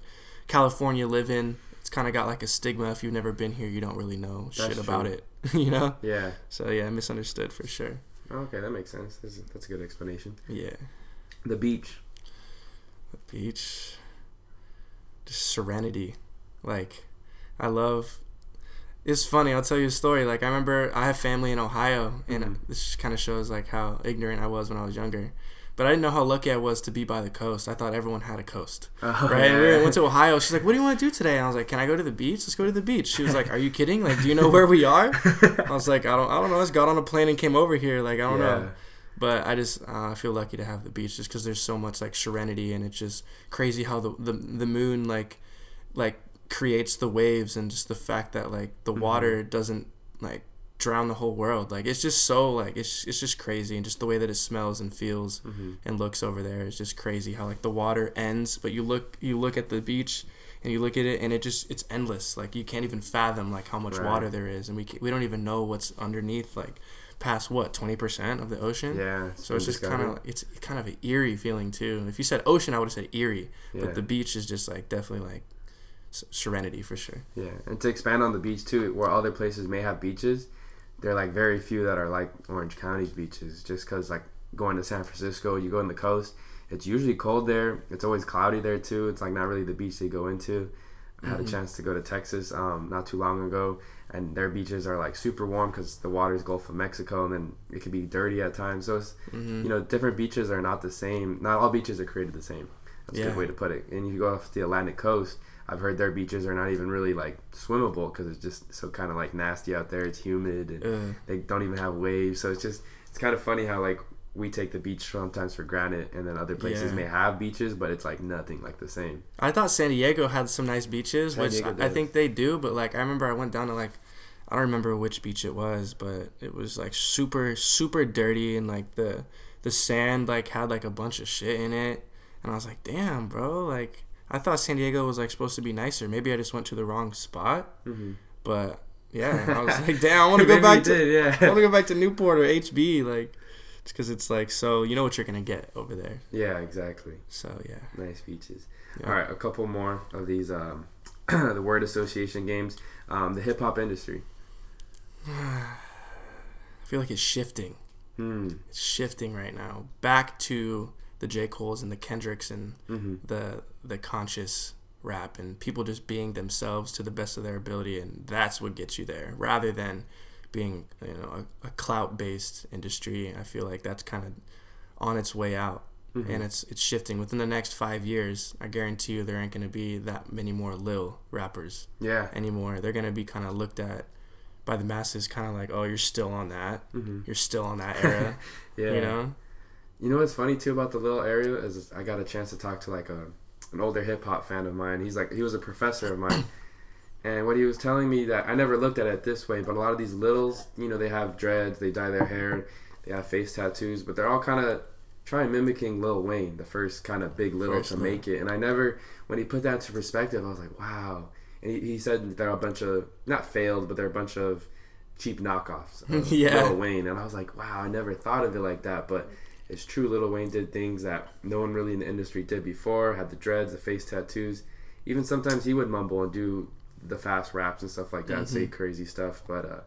California living. It's kind of got like a stigma. If you've never been here, you don't really know That's shit about it. you know. Yeah. So yeah, misunderstood for sure. Okay, that makes sense. That's, that's a good explanation. Yeah. The beach. The beach. Just serenity. Like, I love. It's funny. I'll tell you a story. Like, I remember I have family in Ohio, and Mhm. this kind of shows like how ignorant I was when I was younger. But I didn't know how lucky I was to be by the coast. I thought everyone had a coast, Oh, right? And we went to Ohio. She's like, "What do you want to do today?" And I was like, "Can I go to the beach? Let's go to the beach." She was like, "Are you kidding? Like, do you know where we are?" I was like, "I don't. I don't know. I just got on a plane and came over here. Like, I don't know." But I just uh, feel lucky to have the beach just because there's so much like serenity and it's just crazy how the the, the moon like like creates the waves and just the fact that like the Mhm. water doesn't like drown the whole world like it's just so like it's it's just crazy and just the way that it smells and feels Mhm. and looks over there is just crazy how like the water ends but you look you look at the beach and you look at it and it just it's endless like you can't even fathom like how much Right. water there is and we we don't even know what's underneath like past what 20% of the ocean Yeah. so it's just kind of it's kind of an eerie feeling too. If you said ocean, I would have said eerie, Yeah. but the beach is just like definitely like serenity for sure. Yeah, and to expand on the beach too, where other places may have beaches, there are like very few that are like Orange County's beaches. Just because like going to San Francisco, you go on the coast, it's usually cold there. It's always cloudy there too. It's like not really the beach they go into. I had a Mhm. chance to go to Texas um, not too long ago, and their beaches are like super warm because the water's Gulf of Mexico, and then it can be dirty at times. So it's hmm you know different beaches are not the same. Not all beaches are created the same. That's a good way to put it. And if you go off the Atlantic coast, I've heard their beaches are not even really like swimmable because it's just so kind of like nasty out there. It's humid and Uh, they don't even have waves. So it's just it's kind of funny how like we take the beach sometimes for granted, and then other places Yeah. may have beaches, but it's like nothing like the same. I thought San Diego had some nice beaches, San which Diego I, does. think they do. But like I remember, I went down to like I don't remember which beach it was, but it was like super super dirty and like the the sand like had like a bunch of shit in it. And I was like, damn, bro, like I thought San Diego was like supposed to be nicer. Maybe I just went to the wrong spot. Mm-hmm. But yeah, I was like, damn, I want to go back to did, yeah. I want to go back to Newport or HB, like, just because it's like so you know what you're gonna get over there. yeah, exactly. So yeah, Nice beaches. Yeah. All right, a couple more of these um, the word association games. Um, the hip hop industry. I feel like it's shifting. Hmm. It's shifting right now back to the J Cole's and the Kendricks and Mm-hmm. the the conscious rap and people just being themselves to the best of their ability and that's what gets you there rather than being you know a, a clout based industry i feel like that's kind of on its way out Mm-hmm. and it's it's shifting within the next five years i guarantee you there ain't going to be that many more lil rappers Yeah. anymore they're going to be kind of looked at by the masses kind of like oh you're still on that Mm-hmm. you're still on that era Yeah. you know You know what's funny too about the little area is I got a chance to talk to like a an older hip hop fan of mine. He's like he was a professor of mine, and what he was telling me that I never looked at it this way, but a lot of these littles, you know, they have dreads, they dye their hair, they have face tattoos, but they're all kind of trying mimicking Lil Wayne, the first kind of big little First to Lil. make it. And I never, when he put that into perspective, I was like, wow. And he, he said they're a bunch of not failed, but they're a bunch of cheap knockoffs of Yeah. Lil Wayne. And I was like, wow, I never thought of it like that, but. It's true, Lil Wayne did things that no one really in the industry did before. Had the dreads, the face tattoos. Even sometimes he would mumble and do the fast raps and stuff like that, and say crazy stuff. But uh,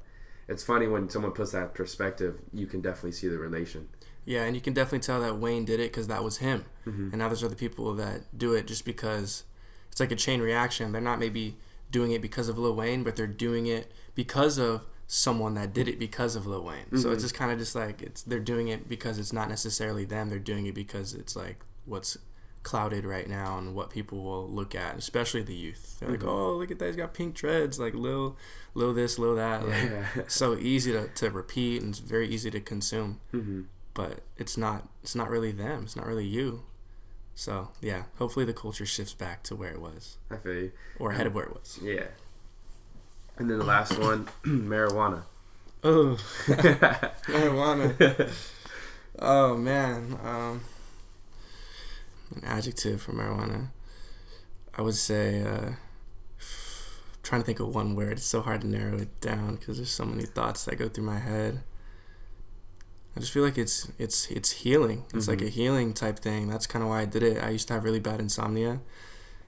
it's funny when someone puts that perspective. You can definitely see the relation. Yeah, and you can definitely tell that Wayne did it because that was him. Mm-hmm. And now there's other people that do it just because it's like a chain reaction. They're not maybe doing it because of Lil Wayne, but they're doing it because of someone that did it because of Lil Wayne. So Mm-hmm. it's just kind of just like it's they're doing it because it's not necessarily them. They're doing it because it's like what's clouded right now and what people will look at, especially the youth. They're like, Mm-hmm. "Oh, look at that! He's got pink dreads, like little, little this, little that." Like, Yeah. so easy to, to repeat and it's very easy to consume Mm-hmm. but it's not it's not really them it's not really you so yeah hopefully the culture shifts back to where it was I feel you. or ahead of where it was Yeah. And then the last one, marijuana. oh marijuana oh man um an adjective for marijuana i would say uh trying to think of one word it's so hard to narrow it down because there's so many thoughts that go through my head I just feel like it's it's it's healing. It's like Mhm. a healing type thing. That's kind of why I did it. I used to have really bad insomnia,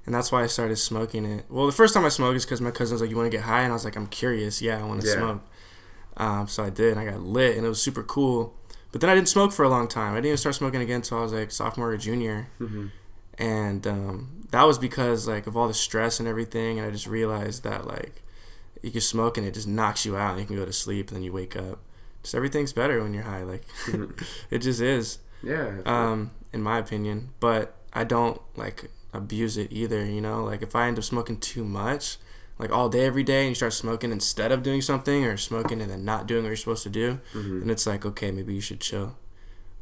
and that's why I started smoking it. Well, the first time I smoked is because my cousin was like, "You want to get high?" And I was like, "I'm curious. Yeah, I want to Yeah. smoke." Um, so I did, and I got lit, and it was super cool. But then I didn't smoke for a long time. I didn't even start smoking again until I was like sophomore or junior, hmm and um, that was because like of all the stress and everything. And I just realized that like you can smoke and it just knocks you out, and you can go to sleep, and then you wake up. Just everything's better when you're high. Like it just is Yeah. um, in my opinion. But I don't like abuse it either. You know, like if I end up smoking too much, like all day every day, and you start smoking instead of doing something, or smoking and then not doing what you're supposed to do, Mhm. then it's like okay, maybe you should chill.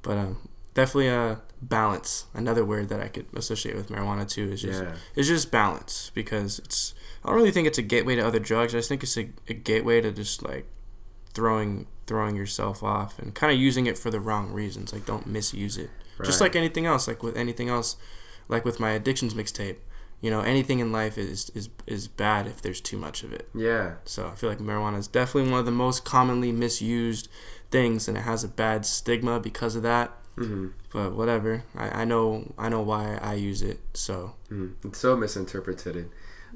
But um, definitely a balance. Another word that I could associate with marijuana too is just yeah. it's just balance because it's. I don't really think it's a gateway to other drugs. I just think it's a, a gateway to just like throwing throwing yourself off and kind of using it for the wrong reasons. Like don't misuse it. Just like anything else, like with anything else, like with my addictions mixtape. You know, anything in life is is is bad if there's too much of it. Yeah. So I feel like marijuana is definitely one of the most commonly misused things, and it has a bad stigma because of that. hmm But whatever, I, I know I know why I use it. So Mm, it's so misinterpreted.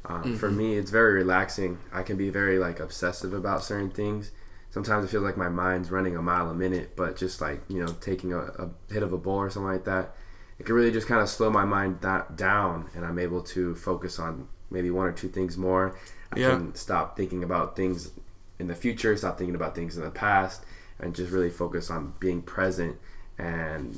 Um, For Mhm. me, it's very relaxing. I can be very like obsessive about certain things. Sometimes it feels like my mind's running a mile a minute, but just like you know, taking a, a hit of a bowl or something like that, it can really just kind of slow my mind da- down, and I'm able to focus on maybe one or two things more. I Yeah. can stop thinking about things in the future, stop thinking about things in the past, and just really focus on being present and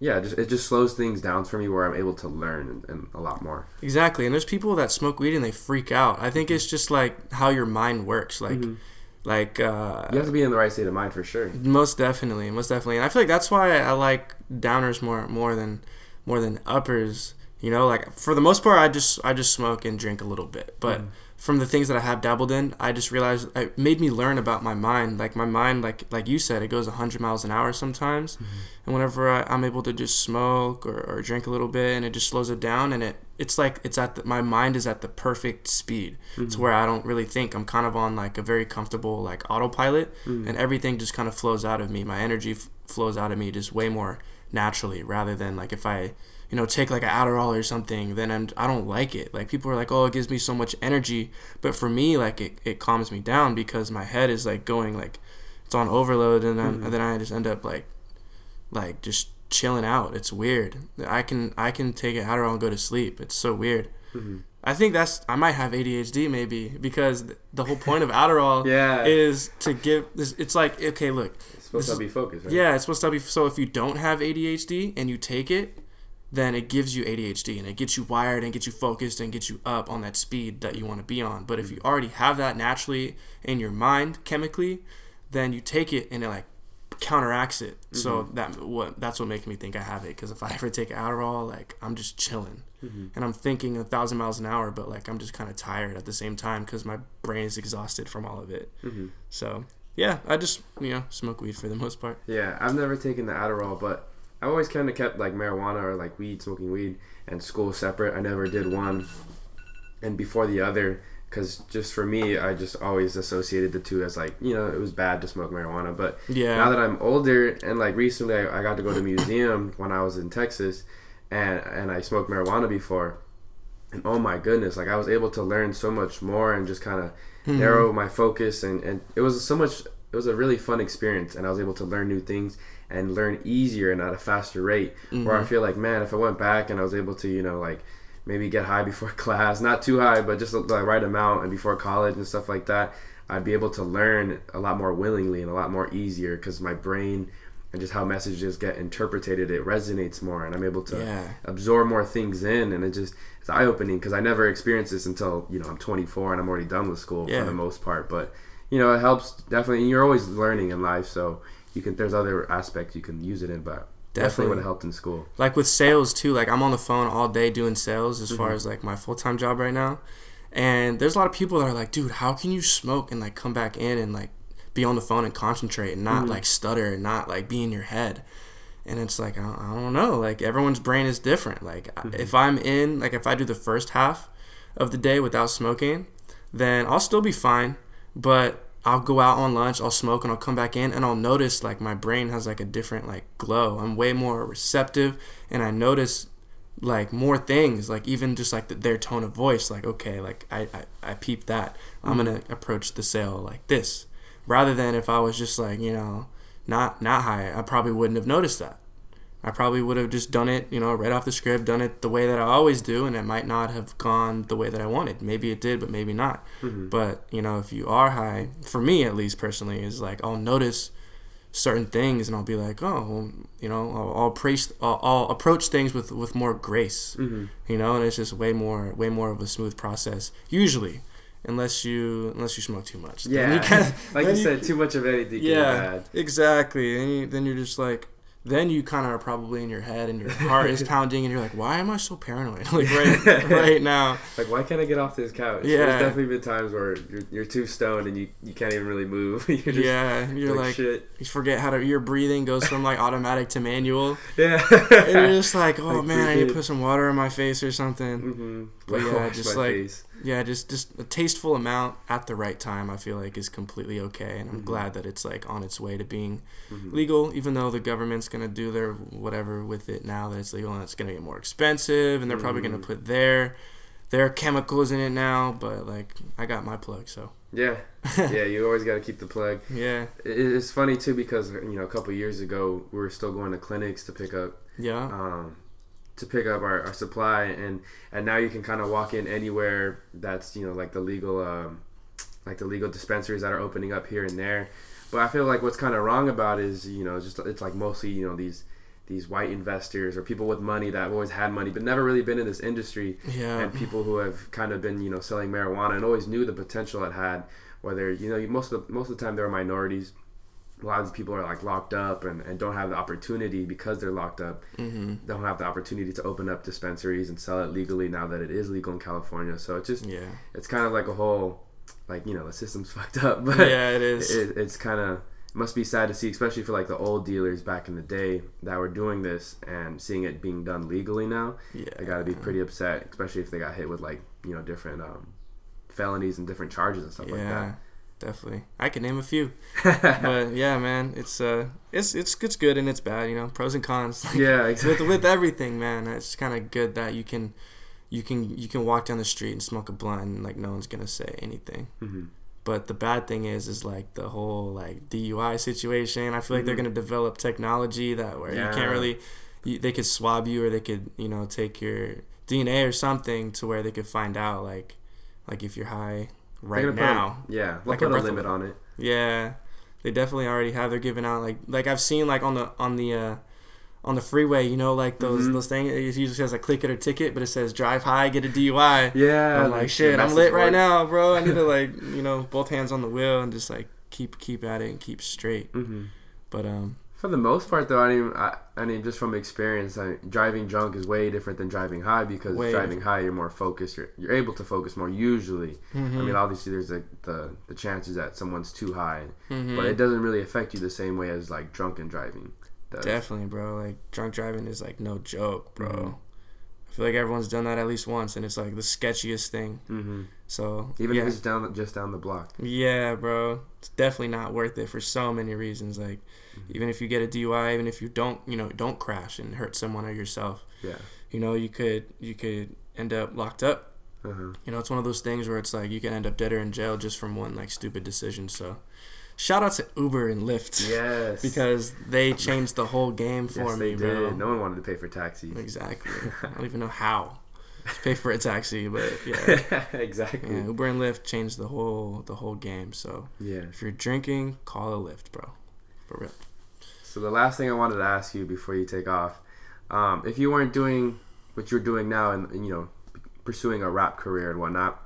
yeah, just it just slows things down for me where I'm able to learn and, and a lot more. exactly, and there's people that smoke weed and they freak out. I think it's just like how your mind works. Like mm-hmm. Like uh, You have to be in the right state of mind for sure. Most definitely, most definitely, and I feel like that's why I like downers more more than more than uppers. You know, like for the most part, I just I just smoke and drink a little bit, but from the things that I have dabbled in, I just realized it made me learn about my mind. Like my mind, like like you said, it goes 100 miles an hour sometimes. Mm-hmm. And whenever I, am able to just smoke or, or, drink a little bit, and it just slows it down, and it it's like it's at the, my mind is at the perfect speed. Mm-hmm. It's where I don't really think. I'm kind of on like a very comfortable like autopilot, mm-hmm. and everything just kind of flows out of me. My energy f- flows out of me just way more naturally, rather than like if I you know, take like an Adderall or something, then I'm, I don't like it. Like people are like, oh, it gives me so much energy, but for me, like it, it calms me down because my head is like going like it's on overload, and then mm-hmm. and then I just end up like like just chilling out. It's weird. I can I can take an Adderall and go to sleep. It's so weird. Mm-hmm. I think that's I might have ADHD maybe because the whole point of Adderall yeah. is to give this. It's like okay, look, it's supposed to be focused. Right? Yeah, it's supposed to be. So if you don't have ADHD and you take it, then it gives you ADHD and it gets you wired and gets you focused and gets you up on that speed that you want to be on. But if you already have that naturally in your mind chemically, then you take it and it like counteracts it. Mm-hmm. So that what that's what makes me think I have it. Because if I ever take Adderall, like I'm just chilling mm-hmm. and I'm thinking a thousand miles an hour, but like I'm just kind of tired at the same time because my brain is exhausted from all of it. Mm-hmm. So yeah, I just you know smoke weed for the most part. Yeah, I've never taken the Adderall, but I always kind of kept like marijuana or like weed, smoking weed, and school separate. I never did one and before the other because just for me, I just always associated the two as like you know it was bad to smoke marijuana. But yeah, now that I'm older and like recently I, I got to go to a museum when I was in Texas, and and I smoked marijuana before, and oh my goodness, like I was able to learn so much more and just kind of mm-hmm. narrow my focus and and it was so much. It was a really fun experience, and I was able to learn new things and learn easier and at a faster rate. Mm-hmm. Where I feel like, man, if I went back and I was able to, you know, like maybe get high before class, not too high, but just the right amount and before college and stuff like that, I'd be able to learn a lot more willingly and a lot more easier because my brain and just how messages get interpreted, it resonates more, and I'm able to yeah. absorb more things in, and it just it's eye opening because I never experienced this until you know I'm 24 and I'm already done with school yeah. for the most part, but you know it helps definitely. And you're always learning in life, so you can there's other aspects you can use it in, but definitely, would have helped in school. Like with sales too. Like I'm on the phone all day doing sales as mm-hmm. far as like my full time job right now. And there's a lot of people that are like, dude, how can you smoke and like come back in and like be on the phone and concentrate and not mm-hmm. like stutter and not like be in your head. And it's like I don't, know. Like everyone's brain is different. Like mm-hmm. if I'm in, like if I do the first half of the day without smoking, then I'll still be fine. But I'll go out on lunch, I'll smoke, and I'll come back in, and I'll notice like my brain has like a different like glow. I'm way more receptive, and I notice like more things, like even just like the, their tone of voice. Like okay, like I I, I peep that. I'm mm-hmm. gonna approach the sale like this, rather than if I was just like you know not not high, I probably wouldn't have noticed that. I probably would have just done it, you know, right off the script, done it the way that I always do, and it might not have gone the way that I wanted. Maybe it did, but maybe not. Mm-hmm. But you know, if you are high, for me at least personally, is like I'll notice certain things, and I'll be like, oh, well, you know, I'll, I'll praise, I'll, I'll, approach things with with more grace, mm-hmm. you know, and it's just way more way more of a smooth process usually unless you unless you smoke too much. Yeah, you kinda, like you, you, said, too much of anything. Yeah, exactly. And you, then you're just like, then you kind of are probably in your head and your heart is pounding and you're like, why am I so paranoid? like right, right now. Like why can't I get off this couch? Yeah. There's definitely been times where you're, you're too stoned and you, you can't even really move. you're just, yeah, you're like, like shit. you forget how to. Your breathing goes from like automatic to manual. Yeah. and you're just like, oh like, man, I need to put some water in my face or something. Mm-hmm. But yeah, just like. Face yeah, just just a tasteful amount at the right time. I feel like is completely okay, and I'm mm-hmm. glad that it's like on its way to being mm-hmm. legal. Even though the government's gonna do their whatever with it now that it's legal, and it's gonna get more expensive, and they're mm-hmm. probably gonna mm-hmm. put their their chemicals in it now. But like, I got my plug, so yeah, yeah. You always got to keep the plug. Yeah, it's funny too because you know a couple years ago we were still going to clinics to pick up yeah um, to pick up our, our supply and and now you can kind of walk in anywhere that's you know like the legal um, like the legal dispensaries that are opening up here and there. But i feel like what's kind of wrong about is you know just it's like mostly you know these these white investors or people with money that have always had money but never really been in this industry. Yeah. and people who have kind of been you know selling marijuana and always knew the potential it had whether you know most of the, most of the time they're minorities a lot of these people are like locked up and, and don't have the opportunity because they're locked up. Mm-hmm. Don't have the opportunity to open up dispensaries and sell it legally now that it is legal in California. So it's just Yeah. it's kind of like a whole like you know the system's fucked up, but Yeah, it is. it, it's kind of must be sad to see, especially for like the old dealers back in the day that were doing this and seeing it being done legally now. Yeah. They got to be pretty upset, especially if they got hit with like you know different um, felonies and different charges and stuff like that. Yeah. Definitely. I can name a few. But yeah, man, it's uh it's it's it's good and it's bad, you know, pros and cons. Like, yeah, with exactly. with everything, man. It's kind of good that you can you can you can walk down the street and smoke a blunt and like no one's going to say anything. Mhm. But the bad thing is, is like the whole like DUI situation. I feel like they're Mhm. gonna develop technology that where you can't really, you, they could swab you or they could you know take your DNA or something to where they could find out like, like if you're high They're right gonna put a- now. yeah, like a put a limit on it. Yeah, they definitely already have. They're giving out like like I've seen like on the on the uh, on the freeway. You know, like those Mhm. those things. It usually says like click it or ticket, but it says drive high, get a DUI. Yeah, I'm the- like shit. I'm lit right now, bro. I need to like you know both hands on the wheel and just like keep keep at it and keep straight. Mhm. But um For the most part, though, I mean, I, I mean, just from experience, I, driving drunk is way different than driving high because Way driving high, you're more focused. You're, you're able to focus more usually. I mhm, mean, obviously, there's the the chances that someone's too high, mhm. but it doesn't really affect you the same way as like drunken driving. Does. definitely, bro. Like drunk driving is like no joke, bro. Mhm. I feel like everyone's done that at least once, and it's like the sketchiest thing. hmm So Even yeah. if it's down just down the block. Yeah, bro. It's definitely not worth it for so many reasons. Like, Mm-hmm. even if you get a DUI, even if you don't, you know, don't crash and hurt someone or yourself, Yeah. you know, you could you could end up locked up. Uh-huh. You know, it's one of those things where it's like you can end up dead or in jail just from one like stupid decision. So, shout out to Uber and Lyft Yes. because they changed the whole game for yes, me, they bro. did. No one wanted to pay for taxis. Exactly. I don't even know how to pay for a taxi, but yeah. exactly. yeah, Uber and Lyft changed the whole the whole game. So. yeah. If you're drinking, call a Lyft, bro. For real. So the last thing I wanted to ask you before you take off, um, if you weren't doing what you're doing now and, and, you know pursuing a rap career and whatnot,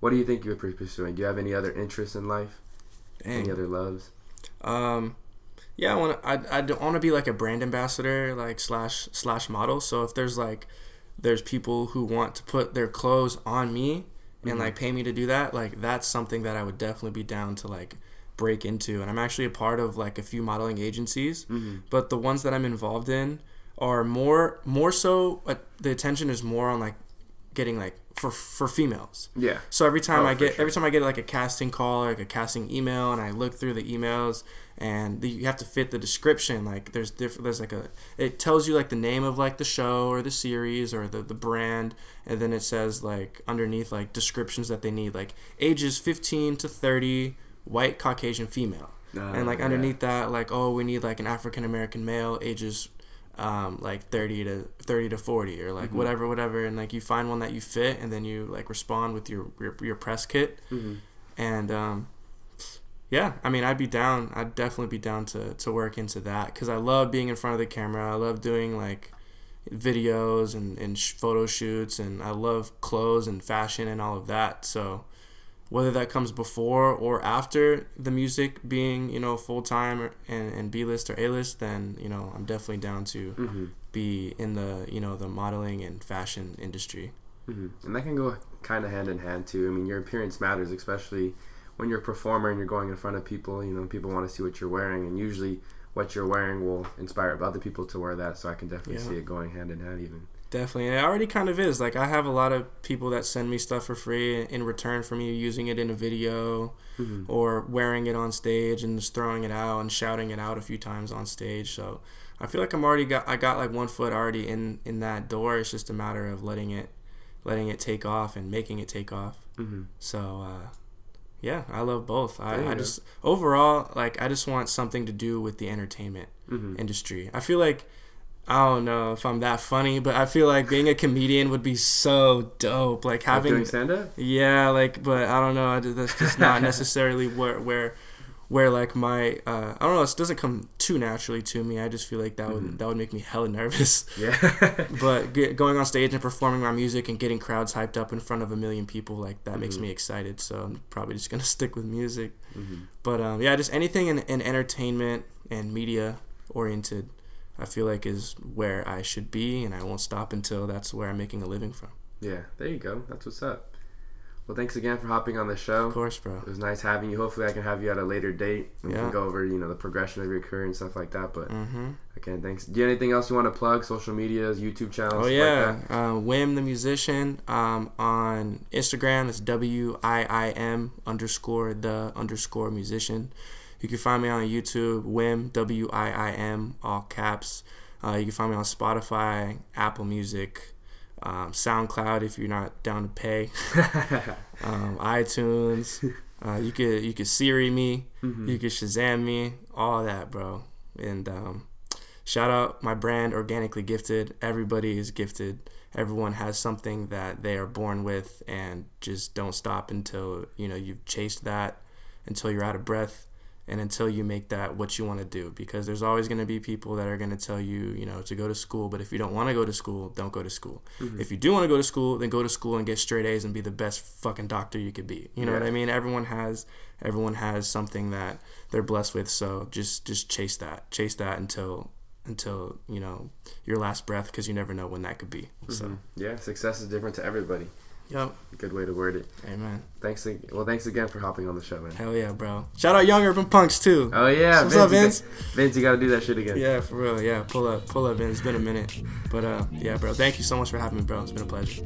what do you think you would be pursuing? Do you have any other interests in life? Any other loves? Um, yeah, I want to. I I want to be like a brand ambassador, like slash slash model. So if there's like, there's people who want to put their clothes on me and Mhm. like pay me to do that, like that's something that I would definitely be down to like break into. And I'm actually a part of like a few modeling agencies, Mm-hmm. but the ones that I'm involved in are more more so. Uh, the attention is more on like getting like for for females. Yeah. So every time Oh, I get sure. every time I get like a casting call or like a casting email, and I look through the emails, and the, you have to fit the description. Like there's different there's like a it tells you like the name of like the show or the series or the the brand, and then it says like underneath like descriptions that they need like ages 15 to 30, white Caucasian female, and like Uh, underneath that like oh we need like an African American male ages um, like 30 to 30 to 40 or like Mhm. whatever whatever. And like you find one that you fit and then you like respond with your your, your press kit. Yeah. hmm and um, yeah i mean i'd be down i'd definitely be down to, to work into that because i love being in front of the camera. I love doing like videos and, and sh- photo shoots and i love clothes and fashion and all of that. So whether that comes before or after the music being you know full-time and, and b-list or a-list then you know i'm definitely down to hmm be in the you know the modeling and fashion industry hmm And that can go kind of hand in hand too. I mean, your appearance matters, especially when you're a performer and you're going in front of people. You know, people want to see what you're wearing, and usually what you're wearing will inspire other people to wear that. So I can definitely Yeah. see it going hand in hand, even. Definitely. And it already kind of is. Like, I have a lot of people that send me stuff for free in return for me using it in a video hmm or wearing it on stage and just throwing it out and shouting it out a few times on stage. So I feel like I'm already got, I got like one foot already in, in that door. It's just a matter of letting it, letting it take off and making it take off. hmm So, uh, yeah, I love both. I, I go. just, overall, like, I just want something to do with the entertainment hmm industry. I feel like I don't know if I'm that funny, but I feel like being a comedian would be so dope. Like having doing stand up. yeah, like but I don't know. That's just not necessarily where where where like my uh, I don't know. It doesn't come too naturally to me. I just feel like that would that would make me hella nervous. Yeah. but get, going on stage and performing my music and getting crowds hyped up in front of a million people like that makes Mm-hmm. me excited. So I'm probably just gonna stick with music. But um, yeah, just anything in, in entertainment and media oriented, I feel like is where I should be, and I won't stop until that's where I'm making a living from. yeah. There you go. That's what's up. Well, thanks again for hopping on the show. Of course, bro. It was nice having you. Hopefully, I can have you at a later date. and We Yeah. can go over, you know, the progression of your career and stuff like that. But Mm-hmm. again, thanks. Do you have anything else you want to plug? Social medias, YouTube channels? Oh yeah, Like that? uh, Wiim the musician um, on Instagram. It's W I I M underscore the underscore musician. You can find me on YouTube, Wiim W I I M all caps. Uh, you can find me on Spotify, Apple Music, um, SoundCloud if you're not down to pay, um, iTunes. Uh, you could you could Siri me, you could Shazam me, all that, bro. And um, shout out my brand, Organically Gifted. Everybody is gifted. Everyone has something that they are born with, and just don't stop until you know you've chased that, until you're out of breath, and until you make that what you want to do. Because there's always going to be people that are going to tell you, you know, to go to school. But if you don't want to go to school, don't go to school. Mm-hmm. If you do want to go to school, then go to school and get straight A's and be the best fucking doctor you could be. You know what I mean? Everyone has everyone has something that they're blessed with. So just just chase that, chase that until until you know your last breath, because you never know when that could be. So, mm-hmm. Yeah, success is different to everybody. Yep, Good way to word it. amen. Thanks. ag- Well, thanks again for hopping on the show, man. Hell yeah, bro. Shout out Young Urban Punks too. Oh yeah, What's Vince, up, you got- Vince? Vince, you got to do that shit again. Yeah, for real. Yeah, pull up, pull up, man. It's been a minute, but uh, yeah, bro. Thank you so much for having me, bro. It's been a pleasure.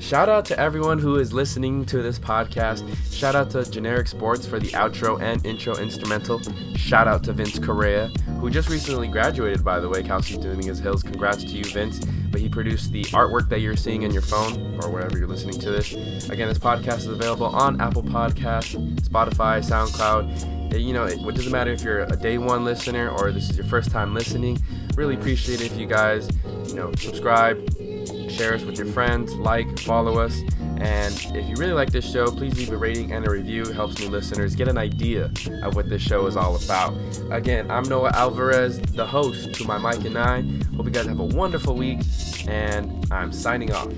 Shout out to everyone who is listening to this podcast. Shout out to Generic Sports for the outro and intro instrumental. Shout out to Vince Correa, who just recently graduated, by the way. Cal State Dominguez Hills. Congrats to you, Vince. But he produced the artwork that you're seeing in your phone or wherever you're listening to this. Again, this podcast is available on Apple Podcasts, Spotify, SoundCloud. You know, it, it doesn't matter if you're a day one listener or this is your first time listening. Really appreciate it if you guys, you know, subscribe, share us with your friends, like, follow us. And if you really like this show, please leave a rating and a review. It helps new listeners get an idea of what this show is all about. Again, I'm Noah Alvarez, the host to my Mike and I. Hope you guys have a wonderful week, and I'm signing off.